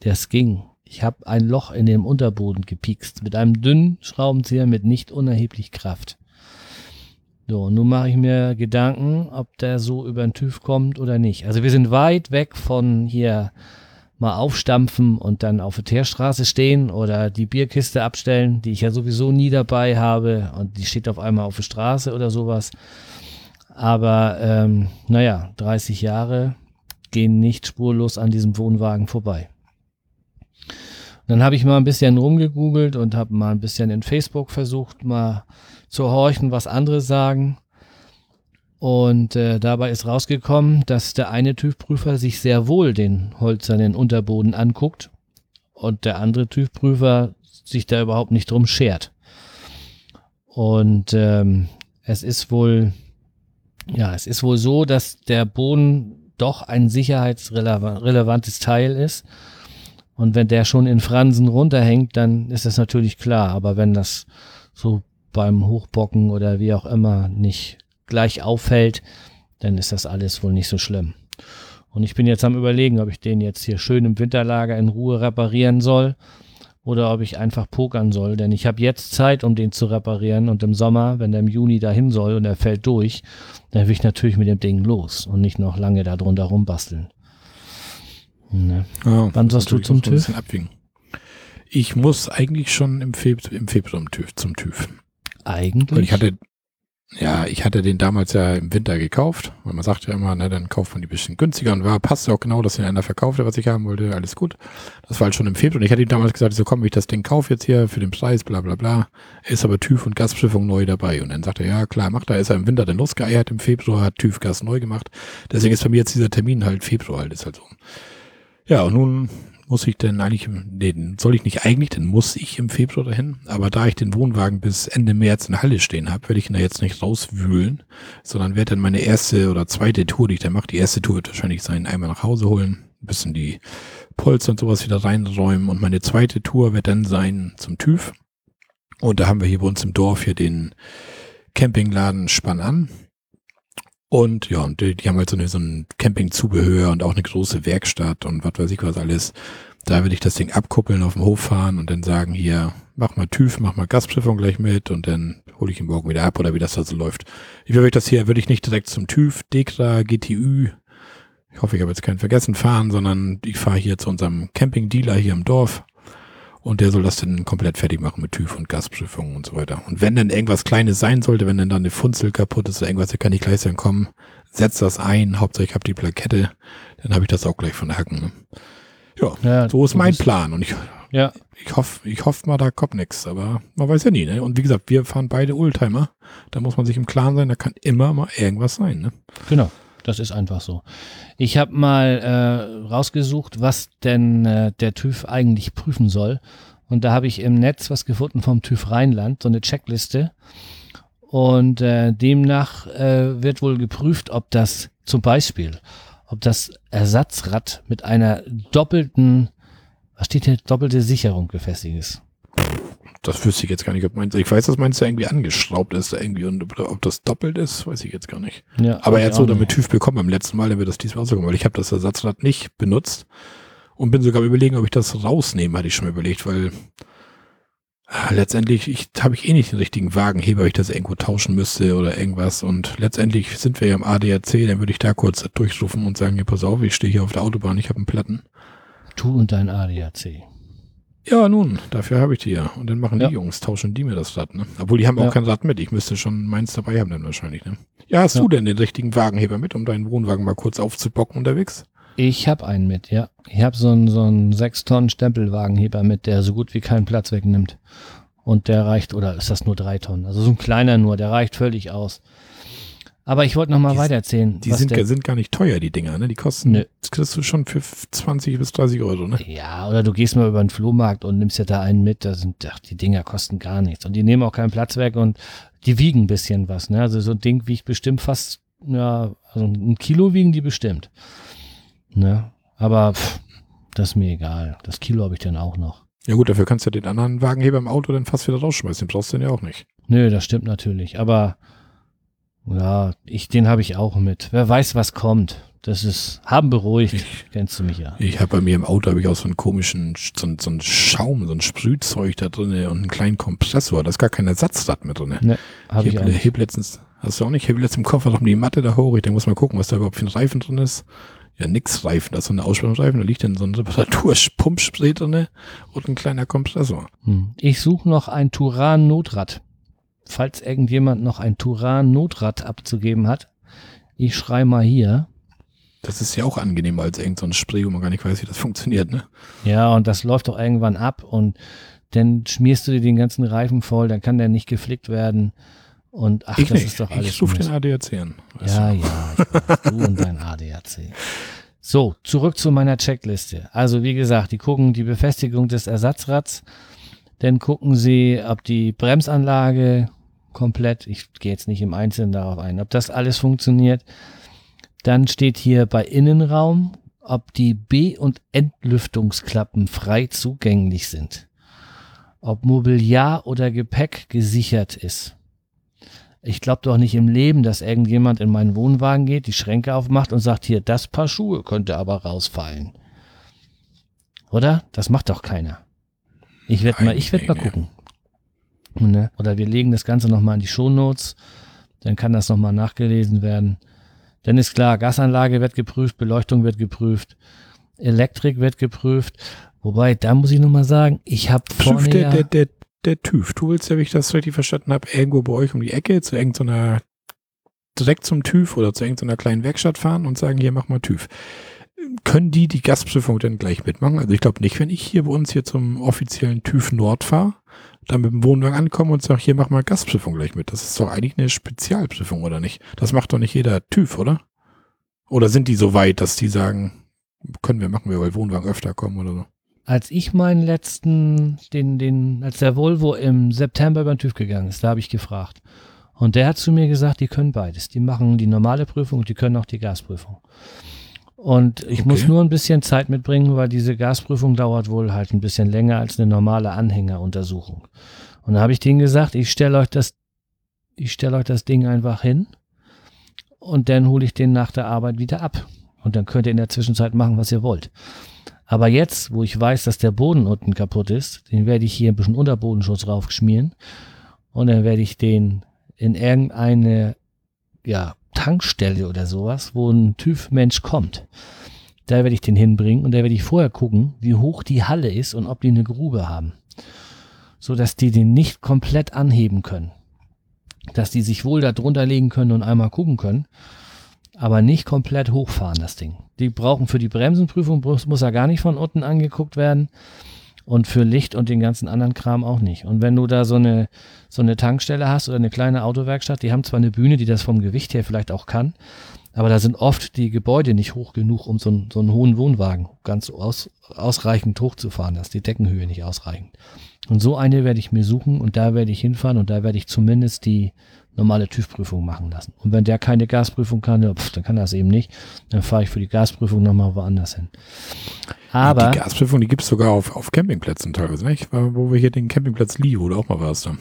Das ging. Ich habe ein Loch in dem Unterboden gepiekst mit einem dünnen Schraubenzieher mit nicht unerheblich Kraft. So, nun mache ich mir Gedanken, ob der so über den TÜV kommt oder nicht. Also wir sind weit weg von hier mal aufstampfen und dann auf der Teerstraße stehen oder die Bierkiste abstellen, die ich ja sowieso nie dabei habe und die steht auf einmal auf der Straße oder sowas. Aber ähm, naja, 30 Jahre gehen nicht spurlos an diesem Wohnwagen vorbei. Dann habe ich mal ein bisschen rumgegoogelt und habe mal ein bisschen in Facebook versucht, mal zu horchen, was andere sagen. Und äh, dabei ist rausgekommen, dass der eine TÜV-Prüfer sich sehr wohl den holzernen Unterboden anguckt und der andere TÜV-Prüfer sich da überhaupt nicht drum schert. Und ähm, es ist wohl, ja, es ist wohl so, dass der Boden doch ein sicherheitsrelevantes Teil ist. Und wenn der schon in Fransen runterhängt, dann ist das natürlich klar. Aber wenn das so beim Hochbocken oder wie auch immer nicht gleich auffällt, dann ist das alles wohl nicht so schlimm. Und ich bin jetzt am überlegen, ob ich den jetzt hier schön im Winterlager in Ruhe reparieren soll oder ob ich einfach pokern soll, denn ich habe jetzt Zeit, um den zu reparieren und im Sommer, wenn der im Juni dahin soll und er fällt durch, dann will ich natürlich mit dem Ding los und nicht noch lange da drunter rumbasteln. Ne? Ja, Wann sollst du zum TÜV? Ich muss eigentlich schon im, Feb im Februar zum TÜV, zum TÜV. Eigentlich. Weil ich hatte, ja, ich hatte den damals ja im Winter gekauft, weil man sagt ja immer, ne, dann kauft man die bisschen günstiger und war, passte auch genau, dass den einer verkaufte, was ich haben wollte, alles gut. Das war halt schon im Februar und ich hatte ihm damals gesagt, so komm, ich das Ding kaufe jetzt hier für den Preis, bla bla bla, ist aber TÜV und Gasprüfung neu dabei. Und dann sagte er, ja klar, macht er, ist er im Winter dann losgeeiert, im Februar hat TÜV Gas neu gemacht. Deswegen ist bei mir jetzt dieser Termin halt Februar halt, ist halt so. Ja, und nun muss ich denn eigentlich, nee, soll ich nicht eigentlich, dann muss ich im Februar dahin. Aber da ich den Wohnwagen bis Ende März in Halle stehen habe, werde ich ihn da jetzt nicht rauswühlen, sondern werde dann meine erste oder zweite Tour, die ich dann mache, die erste Tour wird wahrscheinlich sein, einmal nach Hause holen, ein bisschen die Polster und sowas wieder reinräumen und meine zweite Tour wird dann sein zum TÜV. Und da haben wir hier bei uns im Dorf hier den Campingladen Spann an. Und ja, die, die haben halt so, eine, so ein Campingzubehör und auch eine große Werkstatt und was weiß ich was alles. Da will ich das Ding abkuppeln, auf dem Hof fahren und dann sagen hier, mach mal TÜV, mach mal Gasprüfung gleich mit und dann hole ich ihn morgen wieder ab oder wie das da so läuft. Ich würde das hier, würde ich nicht direkt zum TÜV, DEKRA, GTÜ, ich hoffe, ich habe jetzt keinen vergessen, fahren, sondern ich fahre hier zu unserem Camping-Dealer hier im Dorf und der soll das dann komplett fertig machen mit TÜV und Gasprüfung und so weiter. Und wenn dann irgendwas Kleines sein sollte, wenn dann da eine Funzel kaputt ist oder irgendwas, dann kann ich gleich sagen, komm, setz das ein, Hauptsache ich habe die Plakette, dann habe ich das auch gleich von der Hacken. Ne? Ja, ja, so ist mein Plan und ich, Ja, ich hoffe, ich hoffe mal, da kommt nichts, aber man weiß ja nie, ne? Und wie gesagt, wir fahren beide Oldtimer, da muss man sich im Klaren sein, da kann immer mal irgendwas sein, ne? Genau, das ist einfach so. Ich habe mal äh, rausgesucht, was denn äh, der TÜV eigentlich prüfen soll. Und da habe ich im Netz was gefunden vom TÜV Rheinland, so eine Checkliste. Und äh, demnach äh, wird wohl geprüft, ob das zum Beispiel, ob das Ersatzrad mit einer doppelten, was steht hier, doppelte Sicherung befestigt ist. Das wüsste ich jetzt gar nicht, ob meinst, ich weiß, dass meins da irgendwie angeschraubt ist, da irgendwie, und ob das doppelt ist, weiß ich jetzt gar nicht. Ja, Aber er hat so damit TÜV bekommen beim letzten Mal, dann wird das diesmal auch so kommen, weil ich habe das Ersatzrad nicht benutzt und bin sogar überlegen, ob ich das rausnehme, hatte ich schon mal überlegt, weil ah, letztendlich ich, habe ich eh nicht den richtigen Wagenheber, ob ich das irgendwo tauschen müsste oder irgendwas und letztendlich sind wir ja im ADAC, dann würde ich da kurz durchrufen und sagen, hier, pass auf, ich stehe hier auf der Autobahn, ich habe einen Platten. Tu und dein ADAC. Ja, nun, dafür habe ich die ja. Und dann machen Ja. die Jungs, tauschen die mir das Rad, ne? Obwohl die haben auch Ja. kein Rad mit. Ich müsste schon meins dabei haben dann wahrscheinlich, ne? Ja, hast Ja. du denn den richtigen Wagenheber mit, um deinen Wohnwagen mal kurz aufzubocken unterwegs? Ich habe einen mit, ja. Ich habe so einen, so einen 6 Tonnen Stempelwagenheber mit, der so gut wie keinen Platz wegnimmt. Und der reicht, oder ist das nur drei Tonnen? Also so ein kleiner nur, der reicht völlig aus. Aber ich wollte noch mal Die- weitererzählen. Die sind, der, sind gar nicht teuer, die Dinger, ne? Die kosten, Nö. das kriegst du schon für 20 bis 30 Euro, ne? Ja, oder du gehst mal über den Flohmarkt und nimmst ja da einen mit. Da sind, ach, die Dinger kosten gar nichts. Und die nehmen auch keinen Platz weg und die wiegen ein bisschen was. Ne? Also so ein Ding wiegt bestimmt fast, ja, also ein Kilo wiegen die bestimmt. Ne? Aber pff, das ist mir egal. Das Kilo habe ich dann auch noch. Ja gut, dafür kannst du den anderen Wagenheber im Auto dann fast wieder rausschmeißen. Den brauchst du dann ja auch nicht. Nö, das stimmt natürlich. Aber ja, ich, den habe ich auch mit. Wer weiß, was kommt. Das ist, haben beruhigt. Ich- Kennst du mich ja. Ich habe bei mir im Auto habe ich auch so einen komischen, so, so ein Schaum, so ein Sprühzeug da drin und einen kleinen Kompressor. Da ist gar kein Ersatzrad mit drin. Ne, habe ich heb, auch nicht. heb letztens, hast du auch nicht, heb letztens im Kofferraum die Matte da hoch. Ich denke, muss mal gucken, was da überhaupt für ein Reifen drin ist. Ja, nix Reifen, da ist so eine Aussprengreifen, da liegt dann so ein Reparaturpumpspray drin und ein kleiner Kompressor. Hm. Ich suche noch ein Turan-Notrad. Falls irgendjemand noch ein Turan-Notrad abzugeben hat, ich schrei mal hier. Das ist ja auch angenehmer als irgend so ein Spray, wo man gar nicht weiß, wie das funktioniert, ne? Ja, und das läuft doch irgendwann ab und dann schmierst du dir den ganzen Reifen voll, dann kann der nicht geflickt werden. Und ach, ich das nicht. ist doch alles. ich rufe den ADAC an. Ja, du. ja, weiß, du und dein ADAC. So, zurück zu meiner Checkliste. Also wie gesagt, die gucken die Befestigung des Ersatzrads, dann gucken sie, ob die Bremsanlage komplett, ich gehe jetzt nicht im Einzelnen darauf ein, ob das alles funktioniert. Dann steht hier bei Innenraum, ob die B- und Entlüftungsklappen frei zugänglich sind. Ob Mobiliar oder Gepäck gesichert ist. Ich glaube doch nicht im Leben, dass irgendjemand in meinen Wohnwagen geht, die Schränke aufmacht und sagt, hier, das Paar Schuhe könnte aber rausfallen. Oder? Das macht doch keiner. Ich werde mal, ich werde mal Nein, gucken. Ne? Oder wir legen das Ganze nochmal in die Shownotes, dann kann das nochmal nachgelesen werden. Dann ist klar, Gasanlage wird geprüft, Beleuchtung wird geprüft, Elektrik wird geprüft. Wobei, da muss ich nochmal sagen, ich habe vorne der, der, der, der TÜV. Du willst ja, wie ich das richtig verstanden habe, irgendwo bei euch um die Ecke zu irgendeiner, direkt zum TÜV oder zu irgendeiner kleinen Werkstatt fahren und sagen, hier mach mal TÜV. Können die die Gasprüfung dann gleich mitmachen? Also ich glaube nicht, wenn ich hier bei uns hier zum offiziellen TÜV Nord fahre, dann mit dem Wohnwagen ankomme und sage, hier mach mal Gasprüfung gleich mit. Das ist doch eigentlich eine Spezialprüfung, oder nicht? Das macht doch nicht jeder TÜV, oder? Oder sind die so weit, dass die sagen, können wir machen, wir, weil Wohnwagen öfter kommen oder so? als ich meinen letzten, den, den, als der Volvo im September über den TÜV gegangen ist, da habe ich gefragt. Und der hat zu mir gesagt, die können beides. Die machen die normale Prüfung und die können auch die Gasprüfung. Und ich Okay. muss nur ein bisschen Zeit mitbringen, weil diese Gasprüfung dauert wohl halt ein bisschen länger als eine normale Anhängeruntersuchung. Und da habe ich denen gesagt, ich stelle euch das, ich stelle euch das Ding einfach hin und dann hole ich den nach der Arbeit wieder ab. Und dann könnt ihr in der Zwischenzeit machen, was ihr wollt. Aber jetzt, wo ich weiß, dass der Boden unten kaputt ist, den werde ich hier ein bisschen Unterbodenschutz raufschmieren und dann werde ich den in irgendeine ja, Tankstelle oder sowas, wo ein TÜV-Mensch kommt. Da werde ich den hinbringen und da werde ich vorher gucken, wie hoch die Halle ist und ob die eine Grube haben. So dass die den nicht komplett anheben können. Dass die sich wohl da drunter legen können und einmal gucken können, aber nicht komplett hochfahren, das Ding. Die brauchen für die Bremsenprüfung, muss, er gar nicht von unten angeguckt werden. Und für Licht und den ganzen anderen Kram auch nicht. Und wenn du da so eine, so eine Tankstelle hast oder eine kleine Autowerkstatt, die haben zwar eine Bühne, die das vom Gewicht her vielleicht auch kann, aber da sind oft die Gebäude nicht hoch genug, um so, einen- so einen hohen Wohnwagen ganz aus, ausreichend hochzufahren. Da ist die Deckenhöhe nicht ausreichend. Und so eine werde ich mir suchen und da werde ich hinfahren und da werde ich zumindest die normale TÜV-Prüfung machen lassen. Und wenn der keine Gasprüfung kann, pf, dann kann er es eben nicht. Dann fahre ich für die Gasprüfung nochmal woanders hin. Aber die Gasprüfung, die gibt's sogar auf, auf Campingplätzen teilweise, nicht? Wo wir hier den Campingplatz Lio oder auch mal warst da.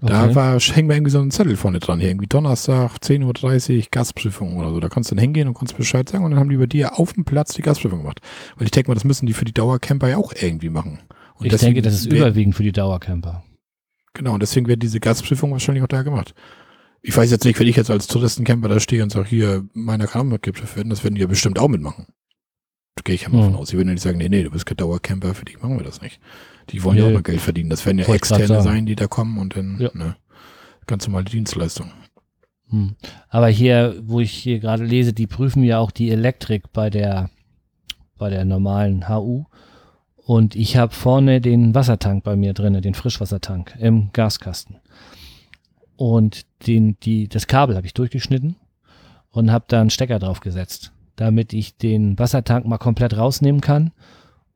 Da Okay. war, hängen wir irgendwie so einen Zettel vorne dran. Hier irgendwie Donnerstag, 10.30 Uhr, Gasprüfung oder so. Da kannst du dann hingehen und kannst Bescheid sagen und dann haben die bei dir auf dem Platz die Gasprüfung gemacht. Weil ich denke mal, das müssen die für die Dauercamper ja auch irgendwie machen. Und ich denke, das ist überwiegend für die Dauercamper. Genau, und deswegen wird diese Gasprüfung wahrscheinlich auch da gemacht. Ich weiß jetzt nicht, wenn ich jetzt als Touristencamper da stehe und sage, hier, meiner kann auch mitgeprüft werden, das werden die ja bestimmt auch mitmachen. Gehe ich ja mal hm. von aus. Sie würden ja nicht sagen, nee, nee, du bist kein Dauercamper, für dich machen wir das nicht. Die wollen nee. ja auch mal Geld verdienen. Das werden ja Wollt Externe sein, die da kommen und dann ja. ne, ganz normale Dienstleistung. Hm. Aber hier, wo ich hier gerade lese, die prüfen ja auch die Elektrik bei der, bei der normalen HU. Und ich habe vorne den Wassertank bei mir drinne, den Frischwassertank im Gaskasten. Und den, die, das Kabel habe ich durchgeschnitten und habe da einen Stecker drauf gesetzt, damit ich den Wassertank mal komplett rausnehmen kann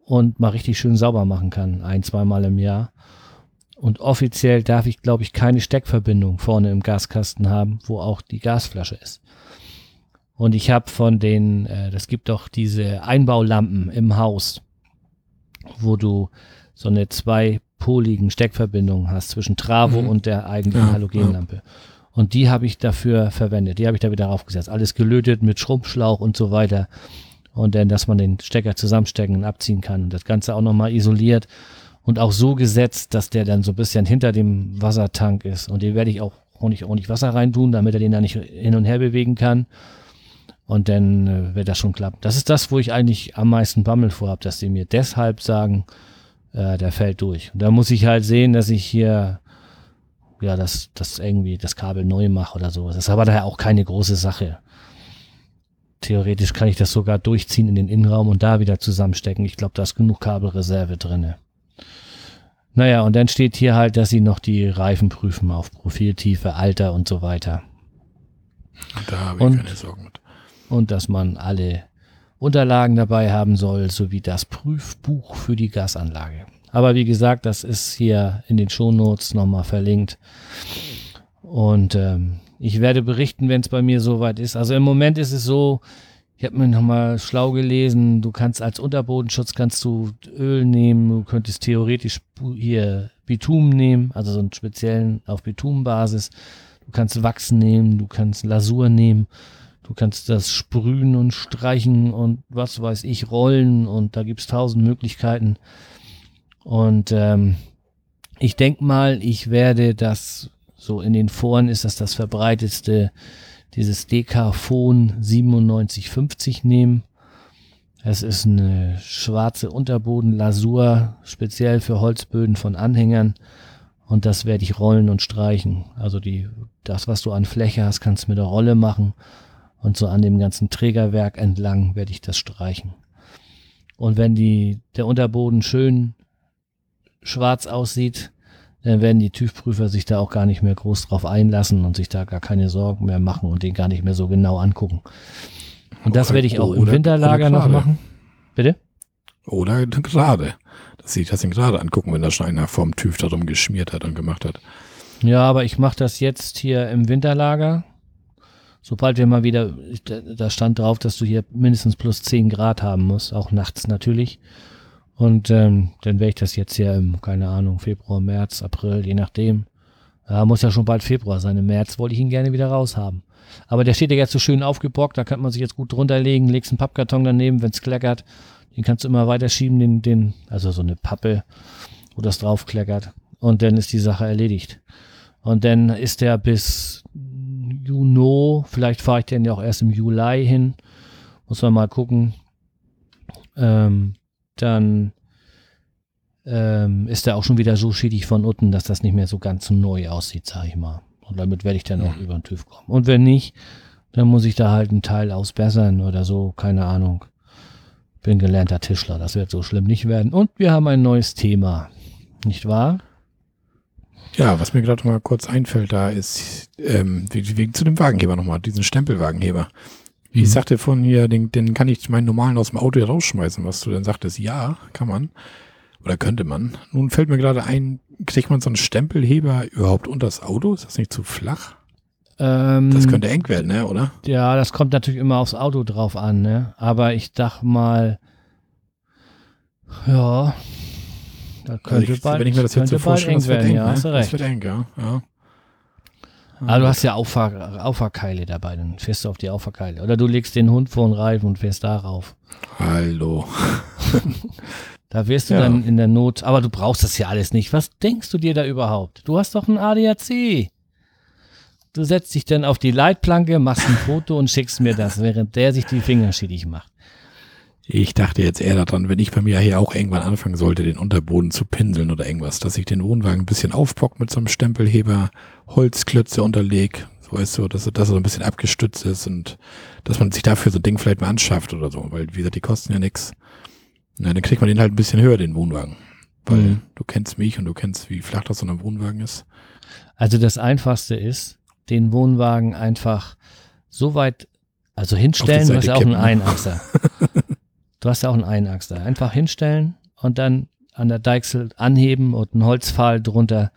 und mal richtig schön sauber machen kann, ein, zweimal im Jahr. Und offiziell darf ich, glaube ich, keine Steckverbindung vorne im Gaskasten haben, wo auch die Gasflasche ist. Und ich habe von den, äh, das gibt doch diese Einbaulampen im Haus, wo du so eine zweipoligen Steckverbindung hast zwischen Travo mhm. und der eigentlichen ja, Halogenlampe. Ja. Und die habe ich dafür verwendet. Die habe ich da wieder aufgesetzt. Alles gelötet mit Schrumpfschlauch und so weiter. Und dann, dass man den Stecker zusammenstecken und abziehen kann. Und das Ganze auch nochmal isoliert und auch so gesetzt, dass der dann so ein bisschen hinter dem Wassertank ist. Und den werde ich auch ordentlich, ordentlich Wasser reintun, damit er den da nicht hin und her bewegen kann. Und dann äh, wird das schon klappen. Das ist das, wo ich eigentlich am meisten Bammel vorhab, dass die mir deshalb sagen, äh, der fällt durch. Und da muss ich halt sehen, dass ich hier ja, das, das irgendwie das Kabel neu mache oder sowas. Das ist aber daher auch keine große Sache. Theoretisch kann ich das sogar durchziehen in den Innenraum und da wieder zusammenstecken. Ich glaube, da ist genug Kabelreserve drinne. Naja, und dann steht hier halt, dass sie noch die Reifen prüfen auf Profiltiefe, Alter und so weiter. Da habe ich und, keine Sorgen mit und dass man alle Unterlagen dabei haben soll, sowie das Prüfbuch für die Gasanlage. Aber wie gesagt, das ist hier in den Shownotes nochmal verlinkt. Und ähm, ich werde berichten, wenn es bei mir soweit ist. Also im Moment ist es so, ich habe mir nochmal schlau gelesen, du kannst als Unterbodenschutz kannst du Öl nehmen, du könntest theoretisch hier Bitumen nehmen, also so einen speziellen auf Bitumenbasis. Du kannst Wachs nehmen, du kannst Lasur nehmen. Du kannst das sprühen und streichen und was weiß ich, rollen und da gibt's tausend Möglichkeiten. Und ähm, ich denk mal, ich werde das, so in den Foren ist das das verbreitetste, dieses Dekaphon 9750 nehmen. Es ist eine schwarze Unterbodenlasur, speziell für Holzböden von Anhängern. Und das werde ich rollen und streichen. Also die, das, was du an Fläche hast, kannst du mit der Rolle machen. Und so an dem ganzen Trägerwerk entlang werde ich das streichen. Und wenn die, der Unterboden schön schwarz aussieht, dann werden die TÜV-Prüfer sich da auch gar nicht mehr groß drauf einlassen und sich da gar keine Sorgen mehr machen und den gar nicht mehr so genau angucken. Und das werde ich auch im Winterlager noch machen. Bitte? Oder gerade. Dass sie das gerade angucken, wenn der Scheiner vom TÜV darum geschmiert hat und gemacht hat. Ja, aber ich mache das jetzt hier im Winterlager sobald wir mal wieder, da stand drauf, dass du hier mindestens plus 10 Grad haben musst, auch nachts natürlich. Und ähm, dann werde ich das jetzt hier im, keine Ahnung, Februar, März, April, je nachdem. Ja, muss ja schon bald Februar sein. Im März wollte ich ihn gerne wieder raushaben. Aber der steht ja jetzt so schön aufgebockt, da kann man sich jetzt gut drunter legen, legst einen Pappkarton daneben, wenn's kleckert. Den kannst du immer weiterschieben, den, den, also so eine Pappe, wo das drauf kleckert. Und dann ist die Sache erledigt. Und dann ist der bis Juni, vielleicht fahre ich den ja auch erst im Juli hin. Muss man mal gucken. Ähm, dann ähm, ist er auch schon wieder so schädig von unten, dass das nicht mehr so ganz neu aussieht, sag ich mal. Und damit werde ich dann auch über den TÜV kommen. Und wenn nicht, dann muss ich da halt einen Teil ausbessern oder so, keine Ahnung. Bin gelernter Tischler, das wird so schlimm nicht werden. Und wir haben ein neues Thema, nicht wahr? Ja, was mir gerade mal kurz einfällt, da ist ähm, wegen zu dem Wagenheber nochmal, diesen Stempelwagenheber. Mhm. Ich sagte von hier, den, den kann ich meinen normalen aus dem Auto rausschmeißen, was du dann sagtest, ja, kann man. Oder könnte man. Nun fällt mir gerade ein, kriegt man so einen Stempelheber überhaupt unter das Auto? Ist das nicht zu flach? Ähm, das könnte eng werden, ne, oder? Ja, das kommt natürlich immer aufs Auto drauf an, ne? Aber ich dachte mal, ja, da könnte ich, bald, wenn ich mir das jetzt so vorstelle, das wird eng, ja, ne? Das wird eng, ja. ja. Aber ah, du hast ja Auffahr Auffahrkeile dabei, dann fährst du auf die Auffahrkeile. Oder du legst den Hund vor den Reifen und fährst darauf. Hallo. da wirst du ja. dann in der Not, aber du brauchst das ja alles nicht. Was denkst du dir da überhaupt? Du hast doch ein ADAC. Du setzt dich dann auf die Leitplanke, machst ein Foto und schickst mir das, während der sich die Finger schädig macht. Ich dachte jetzt eher daran, wenn ich bei mir hier auch irgendwann anfangen sollte, den Unterboden zu pinseln oder irgendwas, dass ich den Wohnwagen ein bisschen aufbock mit so einem Stempelheber, Holzklötze unterleg, so weißt du, dass, dass er so ein bisschen abgestützt ist und dass man sich dafür so ein Ding vielleicht mal anschafft oder so, weil wie gesagt, die kosten ja nix. Na, dann kriegt man den halt ein bisschen höher, den Wohnwagen. Weil mhm. du kennst mich und du kennst, wie flach das so ein Wohnwagen ist. Also das Einfachste ist, den Wohnwagen einfach so weit, also hinstellen, ja auch einen Einachser. Du hast ja auch einen Einachser. Einfach hinstellen und dann an der Deichsel anheben und einen Holzpfahl drunter,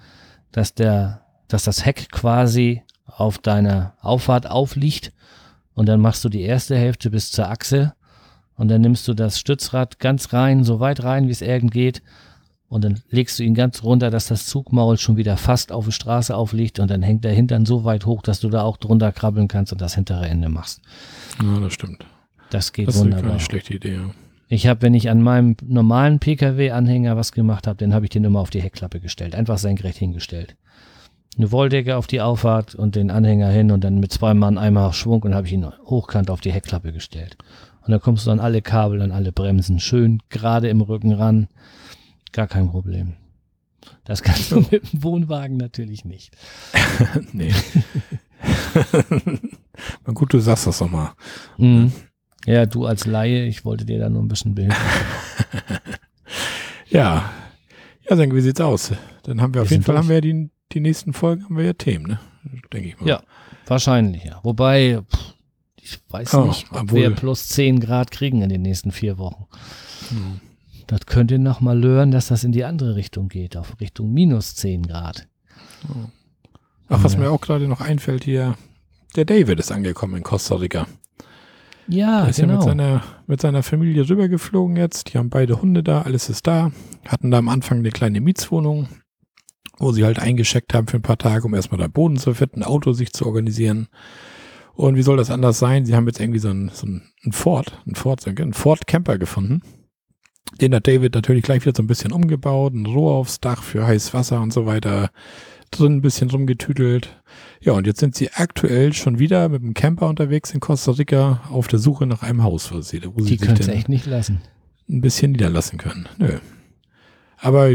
dass der, dass das Heck quasi auf deiner Auffahrt aufliegt und dann machst du die erste Hälfte bis zur Achse und dann nimmst du das Stützrad ganz rein, so weit rein, wie es irgend geht und dann legst du ihn ganz runter, dass das Zugmaul schon wieder fast auf die Straße aufliegt und dann hängt der Hintern so weit hoch, dass du da auch drunter krabbeln kannst und das hintere Ende machst. Ja, das stimmt. Das geht das wunderbar. Das ist eine schlechte Idee, ja. Ich habe, wenn ich an meinem normalen Pkw-Anhänger was gemacht habe, dann habe ich den immer auf die Heckklappe gestellt, einfach senkrecht hingestellt. Eine Wolldecke auf die Auffahrt und den Anhänger hin und dann mit zwei Mann einmal Schwung und habe ich ihn hochkant auf die Heckklappe gestellt. Und dann kommst du an alle Kabel, an alle Bremsen, schön gerade im Rücken ran. Gar kein Problem. Das kannst du mit dem Wohnwagen natürlich nicht. nee. Na gut, du sagst das nochmal. Mhm. Ja, du als Laie, ich wollte dir da nur ein bisschen behilfen. ja. Ja, dann wie sieht's aus? Dann haben wir, wir auf jeden Fall durch. haben wir die, die nächsten Folgen haben wir ja Themen, ne? Denke ich mal. Ja, wahrscheinlich, ja. Wobei, pff, ich weiß oh, nicht, ob wir plus 10 Grad kriegen in den nächsten vier Wochen. Hm. Das könnt ihr noch mal hören, dass das in die andere Richtung geht, auf Richtung minus 10 Grad. Oh. Ach, was ja. mir auch gerade noch einfällt hier, der David ist angekommen in Costa Rica. Ja, er ist genau. ja mit genau. seiner, mit seiner Familie rübergeflogen jetzt. Die haben beide Hunde da, alles ist da. Hatten da am Anfang eine kleine Mietswohnung, wo sie halt eingescheckt haben für ein paar Tage, um erstmal da Boden zu finden, ein Auto sich zu organisieren. Und wie soll das anders sein? Sie haben jetzt irgendwie so ein, so ein Ford, ein Ford, ein Ford Camper gefunden. Den hat David natürlich gleich wieder so ein bisschen umgebaut, ein Rohr aufs Dach für heißes Wasser und so weiter drin ein bisschen rumgetüdelt. Ja, und jetzt sind sie aktuell schon wieder mit dem Camper unterwegs in Costa Rica auf der Suche nach einem Haus, wo sie, wo sie Die können es echt nicht lassen. Ein bisschen niederlassen können. Nö. Aber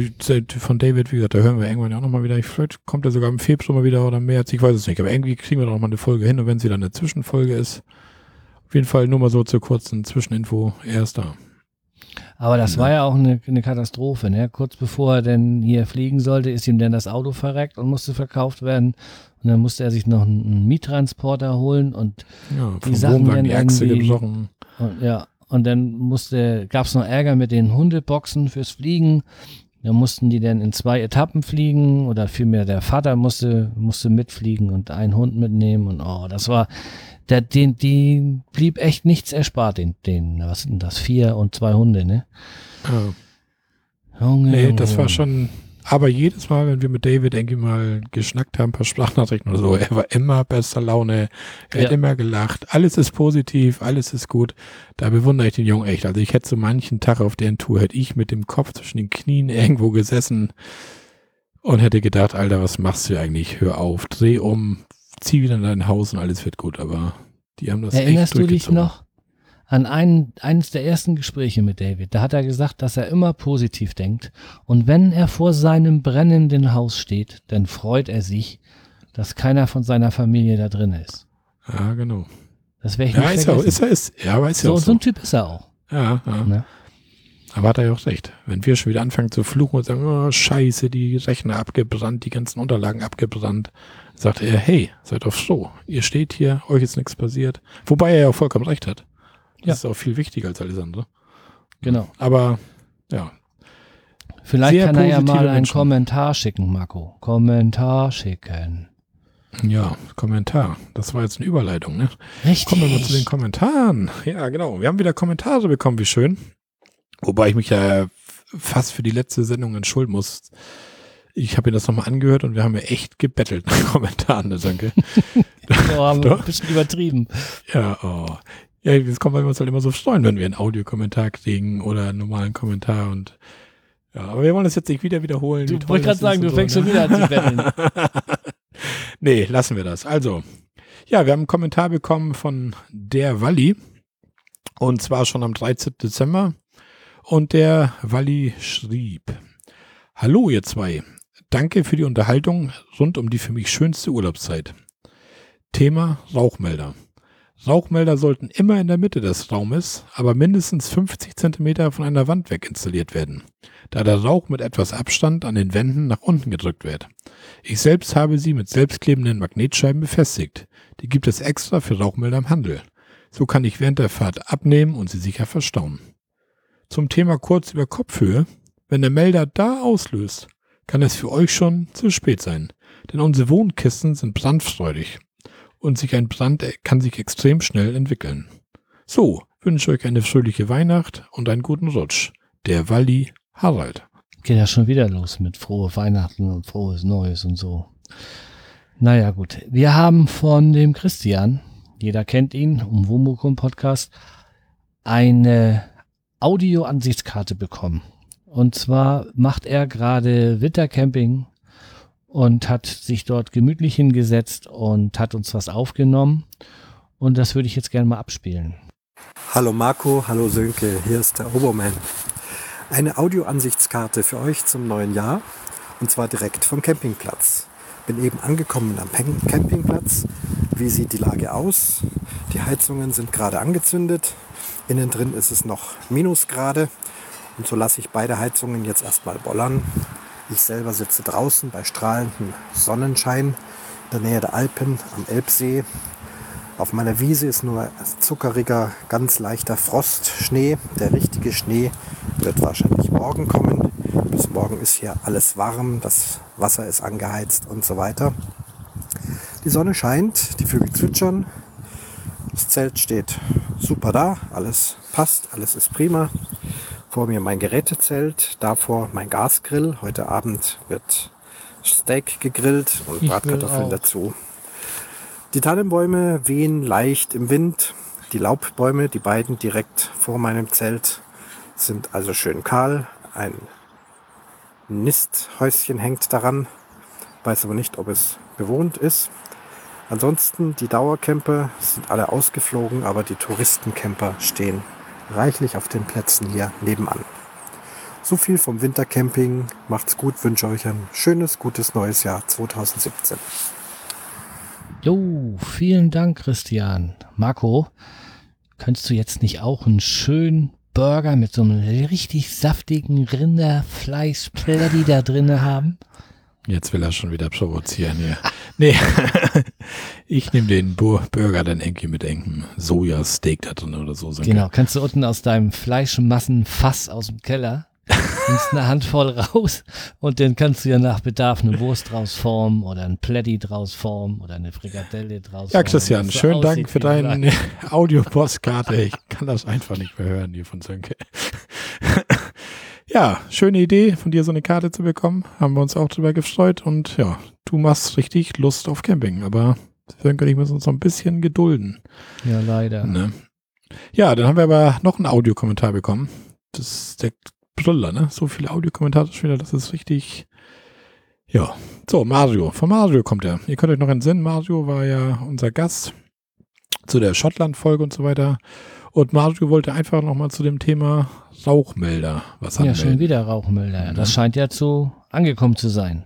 von David, wie gesagt, da hören wir irgendwann ja auch nochmal wieder. Vielleicht kommt er sogar im Februar mal wieder oder März, ich weiß es nicht. Aber irgendwie kriegen wir doch mal eine Folge hin und wenn sie dann eine Zwischenfolge ist, auf jeden Fall nur mal so zur kurzen Zwischeninfo, er ist da. Aber das ja. war ja auch eine, eine Katastrophe. Ne? Kurz bevor er denn hier fliegen sollte, ist ihm dann das Auto verreckt und musste verkauft werden. Und dann musste er sich noch einen Miettransporter holen und ja, die Sachen dann die Achse gebrochen. Und, ja, und dann musste, gab es noch Ärger mit den Hundeboxen fürs Fliegen. Da mussten die dann in zwei Etappen fliegen oder vielmehr der Vater musste, musste mitfliegen und einen Hund mitnehmen und oh, das war, der, den, die blieb echt nichts erspart, den, den, was sind das, vier und zwei Hunde, ne? Ja. Junge, nee, Junge. das war schon, aber jedes Mal, wenn wir mit David ich mal geschnackt haben, ein paar Sprachnachrichten oder so, er war immer bester Laune, er ja. hat immer gelacht, alles ist positiv, alles ist gut. Da bewundere ich den Jungen echt. Also ich hätte so manchen Tag auf der Tour, hätte ich mit dem Kopf zwischen den Knien irgendwo gesessen und hätte gedacht, Alter, was machst du eigentlich? Hör auf, dreh um, zieh wieder in dein Haus und alles wird gut, aber die haben das Erinnerst du dich noch an ein, eines der ersten Gespräche mit David? Da hat er gesagt, dass er immer positiv denkt und wenn er vor seinem brennenden Haus steht, dann freut er sich, dass keiner von seiner Familie da drin ist. Ja, genau. Das wäre ich ja, nicht ist er, ist er, ist, ja, weiß so, ja so. so ein Typ ist er auch. Ja, ja. Ne? Aber hat er ja auch recht. Wenn wir schon wieder anfangen zu fluchen und sagen, oh, scheiße, die Rechner abgebrannt, die ganzen Unterlagen abgebrannt, sagt er, hey, seid doch froh. Ihr steht hier, euch ist nichts passiert. Wobei er ja auch vollkommen recht hat. Das ja. ist auch viel wichtiger als alles andere. Genau. Aber, ja. Vielleicht kann er ja mal einen Menschen. Kommentar schicken, Marco. Kommentar schicken. Ja, Kommentar. Das war jetzt eine Überleitung, ne? Richtig. Kommen wir mal zu den Kommentaren. Ja, genau. Wir haben wieder Kommentare bekommen, wie schön. Wobei ich mich ja fast für die letzte Sendung entschuldigen muss. Ich habe mir das nochmal angehört und wir haben ja echt gebettelt nach Kommentaren, ne, danke. oh, haben wir ein bisschen übertrieben. Ja, oh. Ja, jetzt kommen wir uns halt immer so freuen, wenn wir einen Audiokommentar kriegen oder einen normalen Kommentar und ja, aber wir wollen das jetzt nicht wieder wiederholen. Du wolltest gerade sagen, du so, fängst ne? schon wieder an zu betteln. nee, lassen wir das. Also, ja, wir haben einen Kommentar bekommen von der Walli Und zwar schon am 13. Dezember. Und der Walli schrieb, Hallo ihr zwei, danke für die Unterhaltung rund um die für mich schönste Urlaubszeit. Thema Rauchmelder. Rauchmelder sollten immer in der Mitte des Raumes, aber mindestens 50 Zentimeter von einer Wand weg installiert werden, da der Rauch mit etwas Abstand an den Wänden nach unten gedrückt wird. Ich selbst habe sie mit selbstklebenden Magnetscheiben befestigt. Die gibt es extra für Rauchmelder im Handel. So kann ich während der Fahrt abnehmen und sie sicher verstauen. Zum Thema kurz über Kopfhöhe. Wenn der Melder da auslöst, kann es für euch schon zu spät sein, denn unsere Wohnkisten sind brandfreudig und sich ein Brand kann sich extrem schnell entwickeln. So, wünsche euch eine fröhliche Weihnacht und einen guten Rutsch. Der Walli Harald. Geht ja schon wieder los mit frohe Weihnachten und frohes Neues und so. Naja, gut. Wir haben von dem Christian, jeder kennt ihn, um Womukum Podcast, eine Audio-Ansichtskarte bekommen. Und zwar macht er gerade Wintercamping und hat sich dort gemütlich hingesetzt und hat uns was aufgenommen. Und das würde ich jetzt gerne mal abspielen. Hallo Marco, hallo Sönke, hier ist der Oberman. Eine Audioansichtskarte für euch zum neuen Jahr und zwar direkt vom Campingplatz. Bin eben angekommen am Campingplatz. Wie sieht die Lage aus? Die Heizungen sind gerade angezündet. Innen drin ist es noch Minusgrade. Und so lasse ich beide Heizungen jetzt erstmal bollern ich selber sitze draußen bei strahlendem Sonnenschein in der Nähe der Alpen am Elbsee. Auf meiner Wiese ist nur zuckeriger, ganz leichter Frostschnee. Der richtige Schnee wird wahrscheinlich morgen kommen. Bis morgen ist hier alles warm, das Wasser ist angeheizt und so weiter. Die Sonne scheint, die Vögel zwitschern. Das Zelt steht super da, alles passt, alles ist prima. Vor mir mein Gerätezelt, davor mein Gasgrill. Heute Abend wird Steak gegrillt und ich Bratkartoffeln dazu. Die Tannenbäume wehen leicht im Wind. Die Laubbäume, die beiden direkt vor meinem Zelt, sind also schön kahl. Ein Nisthäuschen hängt daran, weiß aber nicht, ob es bewohnt ist. Ansonsten die Dauercamper sind alle ausgeflogen, aber die Touristencamper stehen reichlich auf den Plätzen hier nebenan. So viel vom Wintercamping. Macht's gut, wünsche euch ein schönes, gutes neues Jahr 2017. Jo, vielen Dank, Christian. Marco, könntest du jetzt nicht auch einen schönen Burger mit so einem richtig saftigen Rinderfleischplätti da drinne haben? Jetzt will er schon wieder provozieren hier. nee, ich nehme den Burger dann irgendwie mit irgendeinem Sojasteak da drin oder so. Genau, kannst du unten aus deinem Fleischmassenfass aus dem Keller nimmst eine Handvoll raus und dann kannst du ja nach Bedarf eine Wurst draus formen oder ein Plätti draus formen oder eine Frikadelle draus Ja, Christian, schönen Dank für deine Audio-Postkarte. Ich kann das einfach nicht mehr hören hier von Sönke. Ja, schöne Idee, von dir so eine Karte zu bekommen. Haben wir uns auch drüber gefreut. Und ja, du machst richtig Lust auf Camping. Aber wir können uns noch ein bisschen gedulden. Ja, leider. Ne? Ja, dann haben wir aber noch einen Audiokommentar bekommen. Das ist der Brüller, ne? So viele Audiokommentare schon wieder, das ist richtig. Ja. So, Mario. Von Mario kommt er. Ihr könnt euch noch entsinnen, Mario war ja unser Gast zu der Schottland-Folge und so weiter. Und Mario wollte einfach nochmal zu dem Thema Rauchmelder was anmelden. Ja, schon wieder Rauchmelder. Das scheint ja zu angekommen zu sein.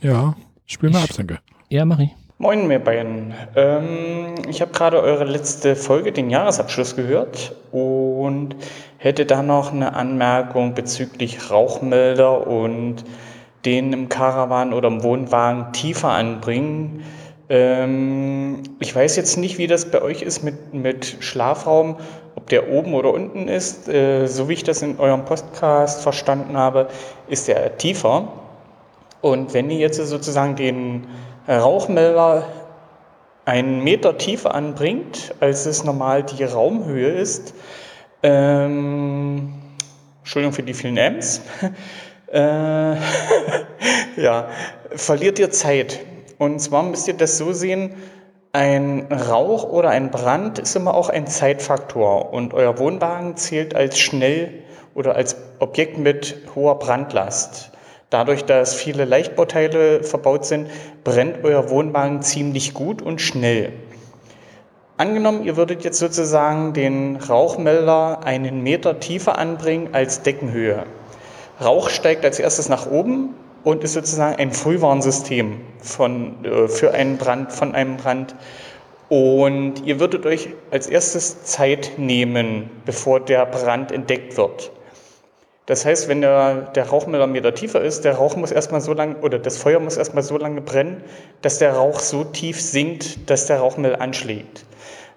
Ja, spiel mal ab, Senke. Ja, mach ich. Moin, mir beiden. Ähm, ich habe gerade eure letzte Folge, den Jahresabschluss, gehört und hätte da noch eine Anmerkung bezüglich Rauchmelder und den im Caravan oder im Wohnwagen tiefer anbringen. Ähm, ich weiß jetzt nicht, wie das bei euch ist mit, mit Schlafraum, ob der oben oder unten ist. Äh, so wie ich das in eurem Podcast verstanden habe, ist der tiefer. Und wenn ihr jetzt sozusagen den Rauchmelder einen Meter tiefer anbringt, als es normal die Raumhöhe ist, ähm, Entschuldigung für die vielen M's, äh, ja, verliert ihr Zeit. Und zwar müsst ihr das so sehen, ein Rauch oder ein Brand ist immer auch ein Zeitfaktor und euer Wohnwagen zählt als schnell oder als Objekt mit hoher Brandlast. Dadurch, dass viele Leichtbauteile verbaut sind, brennt euer Wohnwagen ziemlich gut und schnell. Angenommen, ihr würdet jetzt sozusagen den Rauchmelder einen Meter tiefer anbringen als Deckenhöhe. Rauch steigt als erstes nach oben und ist sozusagen ein Frühwarnsystem von, äh, für einen Brand, von einem Brand. Und ihr würdet euch als erstes Zeit nehmen, bevor der Brand entdeckt wird. Das heißt, wenn der, der Meter tiefer ist, der Rauch muss erstmal so lange, oder das Feuer muss erstmal so lange brennen, dass der Rauch so tief sinkt, dass der Rauchmelder anschlägt.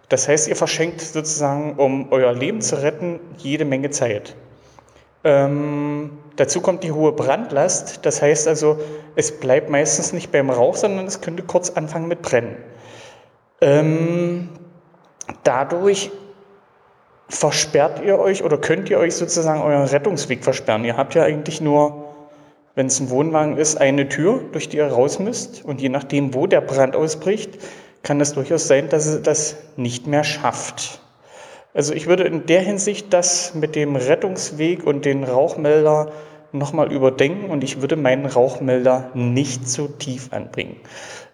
Das heißt, ihr verschenkt sozusagen, um euer Leben zu retten, jede Menge Zeit. Ähm, dazu kommt die hohe Brandlast. Das heißt also, es bleibt meistens nicht beim Rauch, sondern es könnte kurz anfangen mit Brennen. Ähm, dadurch versperrt ihr euch oder könnt ihr euch sozusagen euren Rettungsweg versperren. Ihr habt ja eigentlich nur, wenn es ein Wohnwagen ist, eine Tür, durch die ihr raus müsst. Und je nachdem, wo der Brand ausbricht, kann es durchaus sein, dass es das nicht mehr schafft. Also ich würde in der Hinsicht das mit dem Rettungsweg und den Rauchmelder nochmal überdenken und ich würde meinen Rauchmelder nicht so tief anbringen.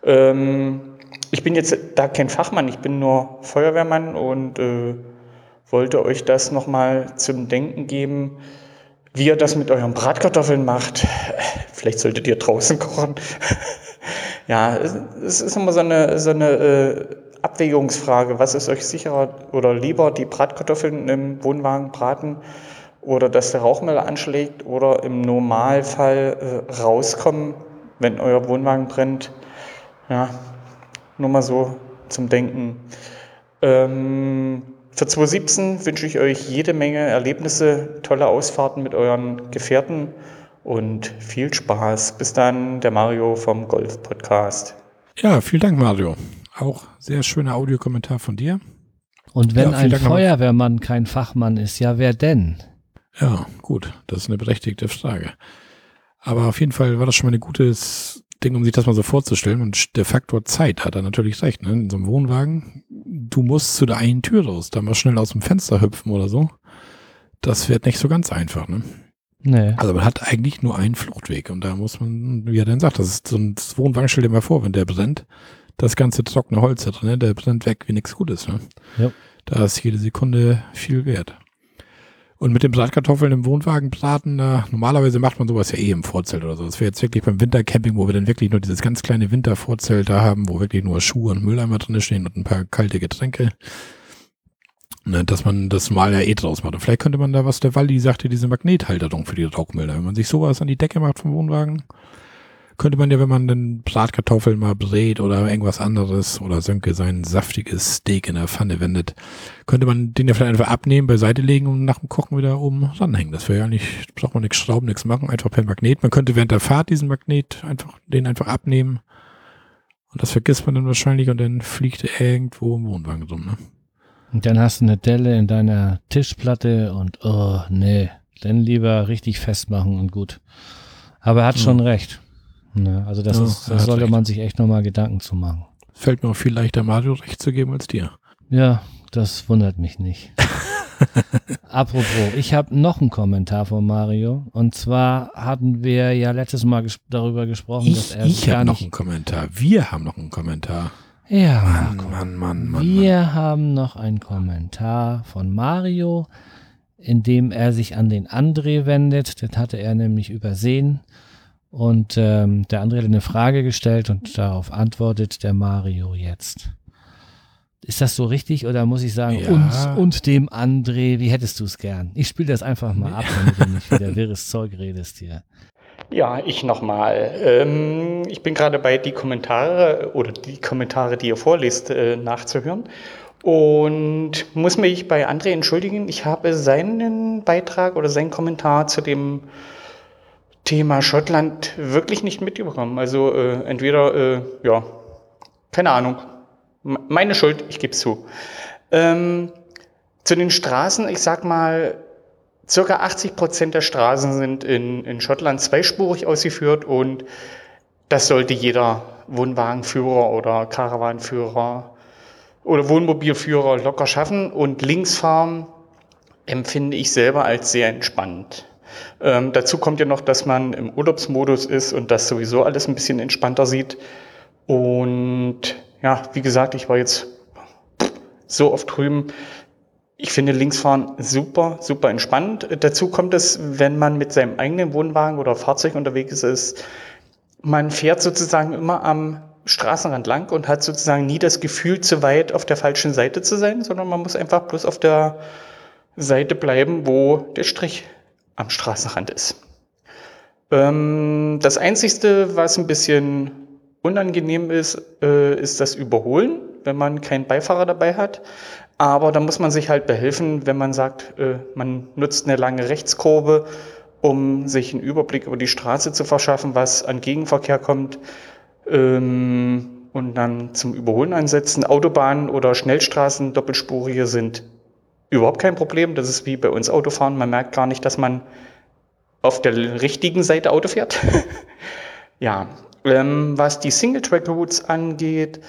Ähm, ich bin jetzt da kein Fachmann, ich bin nur Feuerwehrmann und äh, wollte euch das nochmal zum Denken geben, wie ihr das mit euren Bratkartoffeln macht. Vielleicht solltet ihr draußen kochen. ja, es ist immer so eine, so eine äh, Abwägungsfrage. Was ist euch sicherer oder lieber, die Bratkartoffeln im Wohnwagen braten oder dass der Rauchmelder anschlägt oder im Normalfall äh, rauskommen, wenn euer Wohnwagen brennt? Ja, nur mal so zum Denken. Ähm, für 2017 wünsche ich euch jede Menge Erlebnisse, tolle Ausfahrten mit euren Gefährten und viel Spaß. Bis dann, der Mario vom Golf Podcast. Ja, vielen Dank, Mario. Auch sehr schöner Audiokommentar von dir. Und wenn ja, ein Dank Feuerwehrmann kein Fachmann ist, ja, wer denn? Ja, gut, das ist eine berechtigte Frage. Aber auf jeden Fall war das schon mal ein gutes Ding, um sich das mal so vorzustellen. Und der Faktor Zeit hat er natürlich recht. Ne? In so einem Wohnwagen, du musst zu der einen Tür raus, da mal schnell aus dem Fenster hüpfen oder so. Das wird nicht so ganz einfach. Ne? Nee. Also man hat eigentlich nur einen Fluchtweg. Und da muss man, wie er denn sagt, das ist so ein Wohnwagen, stell dir mal vor, wenn der brennt, das ganze trockene Holz da drin, ne? der brennt weg wie nichts Gutes. Ne? Ja. Da ist jede Sekunde viel wert. Und mit den Bratkartoffeln im Wohnwagen braten, äh, normalerweise macht man sowas ja eh im Vorzelt oder so. Das wäre jetzt wirklich beim Wintercamping, wo wir dann wirklich nur dieses ganz kleine Wintervorzelt da haben, wo wirklich nur Schuhe und Mülleimer drin stehen und ein paar kalte Getränke. Ne, dass man das mal ja eh draus macht. Und vielleicht könnte man da, was der Waldi sagte, diese Magnethalterung für die Rauchmelder. Wenn man sich sowas an die Decke macht vom Wohnwagen, könnte man ja, wenn man dann Bratkartoffeln mal brät oder irgendwas anderes oder Sönke sein saftiges Steak in der Pfanne wendet, könnte man den ja vielleicht einfach abnehmen, beiseite legen und nach dem Kochen wieder oben ranhängen. Das wäre ja nicht, braucht man nichts schrauben, nichts machen, einfach per Magnet. Man könnte während der Fahrt diesen Magnet einfach, den einfach abnehmen. Und das vergisst man dann wahrscheinlich und dann fliegt er irgendwo im Wohnwagen rum, ne? Und dann hast du eine Delle in deiner Tischplatte und oh, nee, dann lieber richtig festmachen und gut. Aber er hat schon recht. Ne? Also das, ja, ist, das sollte recht. man sich echt nochmal Gedanken zu machen. Fällt mir auch viel leichter, Mario recht zu geben als dir. Ja, das wundert mich nicht. Apropos, ich habe noch einen Kommentar von Mario. Und zwar hatten wir ja letztes Mal ges darüber gesprochen, ich, dass er ich nicht... noch einen Kommentar. Wir haben noch einen Kommentar. Ja, Mann, Mann, Mann, Mann. Wir Mann. haben noch einen Kommentar von Mario, in dem er sich an den André wendet. Das hatte er nämlich übersehen. Und ähm, der andere hat eine Frage gestellt und darauf antwortet der Mario jetzt. Ist das so richtig oder muss ich sagen, ja. und, und dem André, wie hättest du es gern? Ich spiele das einfach mal ab, damit du nicht wieder wirres Zeug redest hier. Ja, ich nochmal. Ähm, ich bin gerade bei die Kommentare oder die Kommentare, die ihr vorliest, äh, nachzuhören. Und muss mich bei André entschuldigen. Ich habe seinen Beitrag oder seinen Kommentar zu dem Thema Schottland wirklich nicht mitbekommen. Also äh, entweder, äh, ja, keine Ahnung. Meine Schuld, ich gebe es zu. Ähm, zu den Straßen, ich sag mal, circa 80 Prozent der Straßen sind in, in Schottland zweispurig ausgeführt und das sollte jeder Wohnwagenführer oder Karawanführer oder Wohnmobilführer locker schaffen und Linksfahren empfinde ich selber als sehr entspannt. Ähm, dazu kommt ja noch, dass man im Urlaubsmodus ist und das sowieso alles ein bisschen entspannter sieht. Und ja, wie gesagt, ich war jetzt so oft drüben. Ich finde Linksfahren super, super entspannt. Dazu kommt es, wenn man mit seinem eigenen Wohnwagen oder Fahrzeug unterwegs ist, man fährt sozusagen immer am Straßenrand lang und hat sozusagen nie das Gefühl, zu weit auf der falschen Seite zu sein, sondern man muss einfach bloß auf der Seite bleiben, wo der Strich am Straßenrand ist. Ähm, das Einzige, was ein bisschen unangenehm ist, äh, ist das Überholen, wenn man keinen Beifahrer dabei hat. Aber da muss man sich halt behelfen, wenn man sagt, äh, man nutzt eine lange Rechtskurve, um sich einen Überblick über die Straße zu verschaffen, was an Gegenverkehr kommt ähm, und dann zum Überholen einsetzen. Autobahnen oder Schnellstraßen, doppelspurige sind überhaupt kein Problem. Das ist wie bei uns Autofahren. Man merkt gar nicht, dass man auf der richtigen Seite Auto fährt. ja, ähm, was die Single-Track-Routes angeht,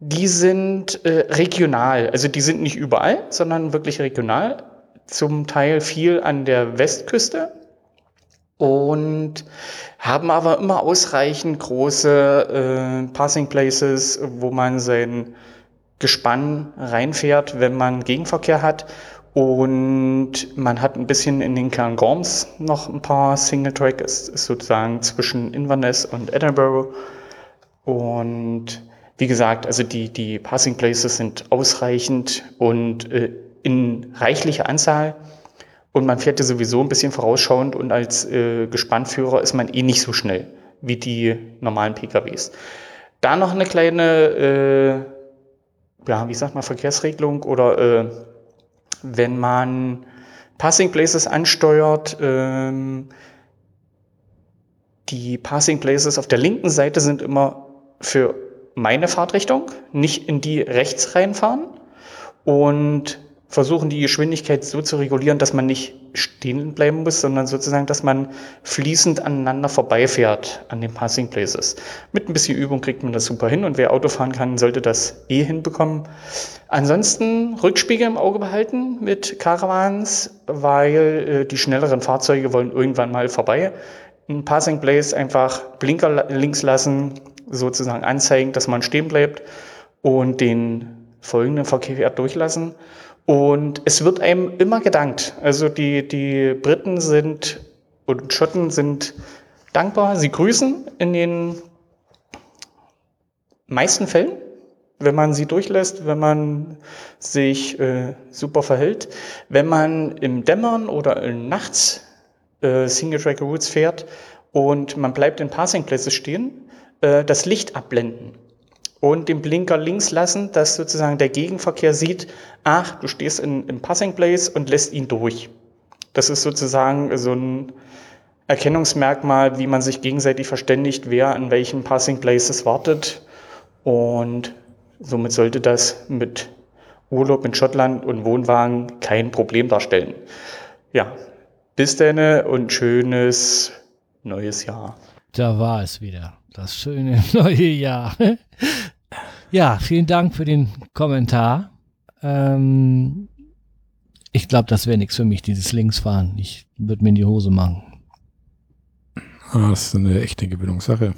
die sind äh, regional. Also die sind nicht überall, sondern wirklich regional. Zum Teil viel an der Westküste und haben aber immer ausreichend große äh, Passing Places, wo man sein Gespann reinfährt, wenn man Gegenverkehr hat. Und man hat ein bisschen in den Cairngorms noch ein paar Single Track, ist, ist sozusagen zwischen Inverness und Edinburgh. Und wie gesagt, also die, die Passing Places sind ausreichend und äh, in reichlicher Anzahl. Und man fährt ja sowieso ein bisschen vorausschauend und als äh, Gespannführer ist man eh nicht so schnell wie die normalen PKWs. Da noch eine kleine, äh, ja, wie sagt man, Verkehrsregelung oder äh, wenn man Passing Places ansteuert, ähm, die Passing Places auf der linken Seite sind immer für meine Fahrtrichtung, nicht in die rechts reinfahren. Und versuchen, die Geschwindigkeit so zu regulieren, dass man nicht stehen bleiben muss, sondern sozusagen, dass man fließend aneinander vorbeifährt an den Passing Places. Mit ein bisschen Übung kriegt man das super hin und wer Auto fahren kann, sollte das eh hinbekommen. Ansonsten Rückspiegel im Auge behalten mit Caravans, weil äh, die schnelleren Fahrzeuge wollen irgendwann mal vorbei. Ein Passing Place einfach Blinker links lassen, sozusagen anzeigen, dass man stehen bleibt und den folgenden Verkehr durchlassen. Und es wird einem immer gedankt. Also die, die Briten sind und Schotten sind dankbar. Sie grüßen in den meisten Fällen, wenn man sie durchlässt, wenn man sich äh, super verhält. Wenn man im Dämmern oder nachts äh, Single Track Routes fährt und man bleibt in Passing Places stehen, äh, das Licht abblenden und den Blinker links lassen, dass sozusagen der Gegenverkehr sieht, ach, du stehst in, im Passing Place und lässt ihn durch. Das ist sozusagen so ein Erkennungsmerkmal, wie man sich gegenseitig verständigt, wer an welchen Passing Places wartet. Und somit sollte das mit Urlaub in Schottland und Wohnwagen kein Problem darstellen. Ja, bis dann und schönes neues Jahr. Da war es wieder. Das schöne neue Jahr. Ja, vielen Dank für den Kommentar. Ähm, ich glaube, das wäre nichts für mich, dieses Linksfahren. Ich würde mir in die Hose machen. Ah, das ist eine echte Gewöhnungssache.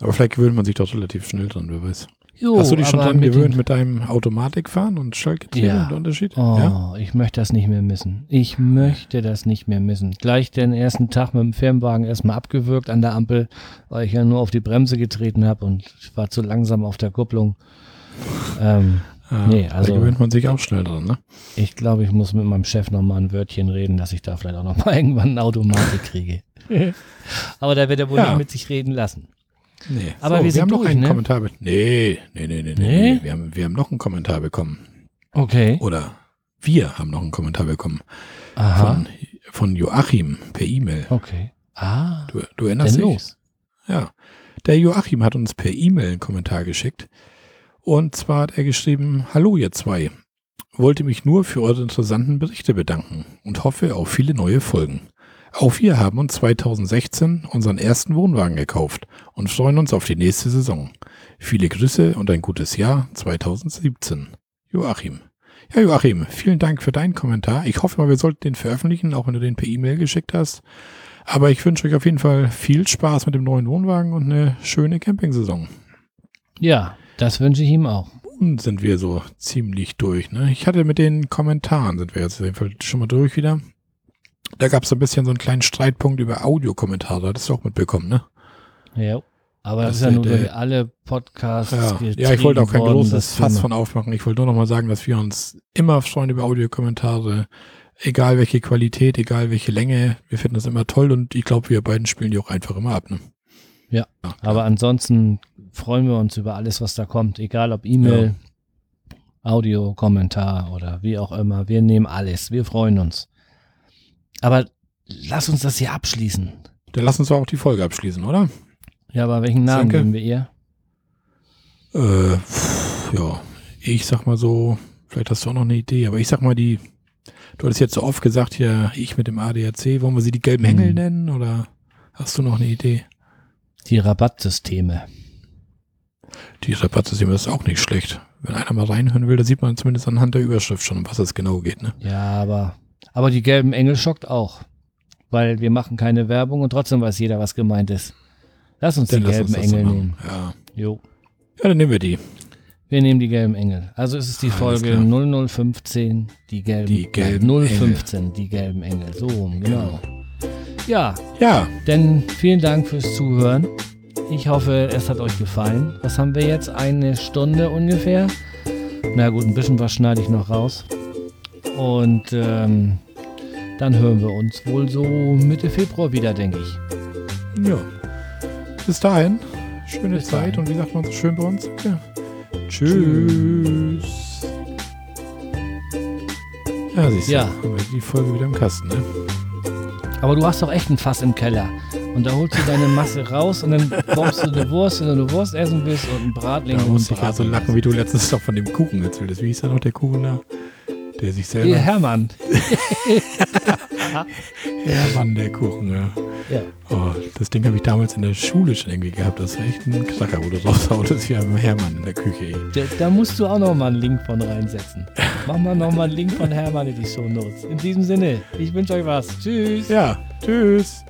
Aber vielleicht gewöhnt man sich doch relativ schnell dran, wer weiß. Jo, Hast du dich schon dran gewöhnt mit deinem Automatikfahren und Schaltgetriebe ja. und Unterschied? Oh, ja? ich möchte das nicht mehr missen. Ich möchte das nicht mehr missen. Gleich den ersten Tag mit dem Firmenwagen erstmal abgewürgt an der Ampel, weil ich ja nur auf die Bremse getreten habe und ich war zu langsam auf der Kupplung. Ähm, ja, nee, also, da gewöhnt man sich auch schnell dran, ne? Ich glaube, ich muss mit meinem Chef nochmal ein Wörtchen reden, dass ich da vielleicht auch nochmal irgendwann eine Automatik kriege. Aber da wird er wohl ja. nicht mit sich reden lassen. Nee. Aber so, wir, wir haben durch, noch einen ne? Kommentar. Nee, nee, nee, nee, nee. nee. Wir, haben, wir haben noch einen Kommentar bekommen. Okay. Oder wir haben noch einen Kommentar bekommen. Aha. Von, von Joachim per E-Mail. Okay. Ah. Du, du erinnerst dich? Los. Ja. Der Joachim hat uns per E-Mail einen Kommentar geschickt. Und zwar hat er geschrieben, Hallo ihr zwei. Wollte mich nur für eure interessanten Berichte bedanken und hoffe auf viele neue Folgen. Auch wir haben uns 2016 unseren ersten Wohnwagen gekauft und freuen uns auf die nächste Saison. Viele Grüße und ein gutes Jahr 2017. Joachim. Ja, Joachim, vielen Dank für deinen Kommentar. Ich hoffe mal, wir sollten den veröffentlichen, auch wenn du den per E-Mail geschickt hast. Aber ich wünsche euch auf jeden Fall viel Spaß mit dem neuen Wohnwagen und eine schöne Campingsaison. Ja, das wünsche ich ihm auch. ansonsten sind wir so ziemlich durch. Ne? Ich hatte mit den Kommentaren, sind wir jetzt schon mal durch wieder. Da gab es ein bisschen so einen kleinen Streitpunkt über Audiokommentare. Das hast du auch mitbekommen, ne? Ja. Aber das, das ist ja nur durch alle Podcasts. Ja, ja ich wollte auch kein großes Fass von aufmachen. Ich wollte nur noch mal sagen, dass wir uns immer freuen über Audiokommentare. Egal welche Qualität, egal welche Länge. Wir finden das immer toll und ich glaube, wir beiden spielen die auch einfach immer ab. Ne? Ja, ja aber ansonsten freuen wir uns über alles, was da kommt. Egal ob E-Mail, ja. Audio, Kommentar oder wie auch immer. Wir nehmen alles. Wir freuen uns. Aber lass uns das hier abschließen. Dann lass uns auch die Folge abschließen, oder? Ja, aber welchen Namen Danke. geben wir ihr? Äh, pff, ja, ich sag mal so, vielleicht hast du auch noch eine Idee, aber ich sag mal die, du hattest jetzt so oft gesagt, hier, ich mit dem ADAC, wollen wir sie die gelben Engel hm. nennen oder hast du noch eine Idee? Die Rabattsysteme. Die Rabattsysteme ist auch nicht schlecht. Wenn einer mal reinhören will, da sieht man zumindest anhand der Überschrift schon, um was es genau geht, ne? Ja, aber, aber die gelben Engel schockt auch. Weil wir machen keine Werbung und trotzdem weiß jeder, was gemeint ist. Lass uns dann die gelben uns Engel nehmen. Ja. Jo. Ja, dann nehmen wir die. Wir nehmen die gelben Engel. Also es ist die Folge 0015, die gelben, die gelben äh, 015, Engel. die gelben Engel. So, genau. genau. Ja. Ja. Denn vielen Dank fürs Zuhören. Ich hoffe, es hat euch gefallen. Was haben wir jetzt? Eine Stunde ungefähr. Na gut, ein bisschen was schneide ich noch raus. Und ähm, dann hören wir uns wohl so Mitte Februar wieder, denke ich. Ja. Bis dahin, schöne Bis Zeit dahin. und wie sagt man so schön bei uns? Ja. Tschüss. Ja, siehst du, ja. haben wir die Folge wieder im Kasten, ne? Aber du hast doch echt ein Fass im Keller. Und da holst du deine Masse raus und dann bombst du eine Wurst, wenn du eine Wurst essen willst und ein Bratling. Da muss ich ja so lachen, wie du letztens doch von dem Kuchen erzählt hast. Wie hieß da noch der Kuchen da? Der sich selber. Hier, Hermann. Hermann, der Kuchen, ja. ja. Oh, das Ding habe ich damals in der Schule schon irgendwie gehabt. Das war echt ein Knacker, wo du raushautest. Wir haben Hermann in der Küche. Da, da, musst du auch noch mal einen Link von reinsetzen. Mach mal noch mal einen Link von Hermann in die Show Notes. In diesem Sinne, ich wünsche euch was. Tschüss. Ja, tschüss.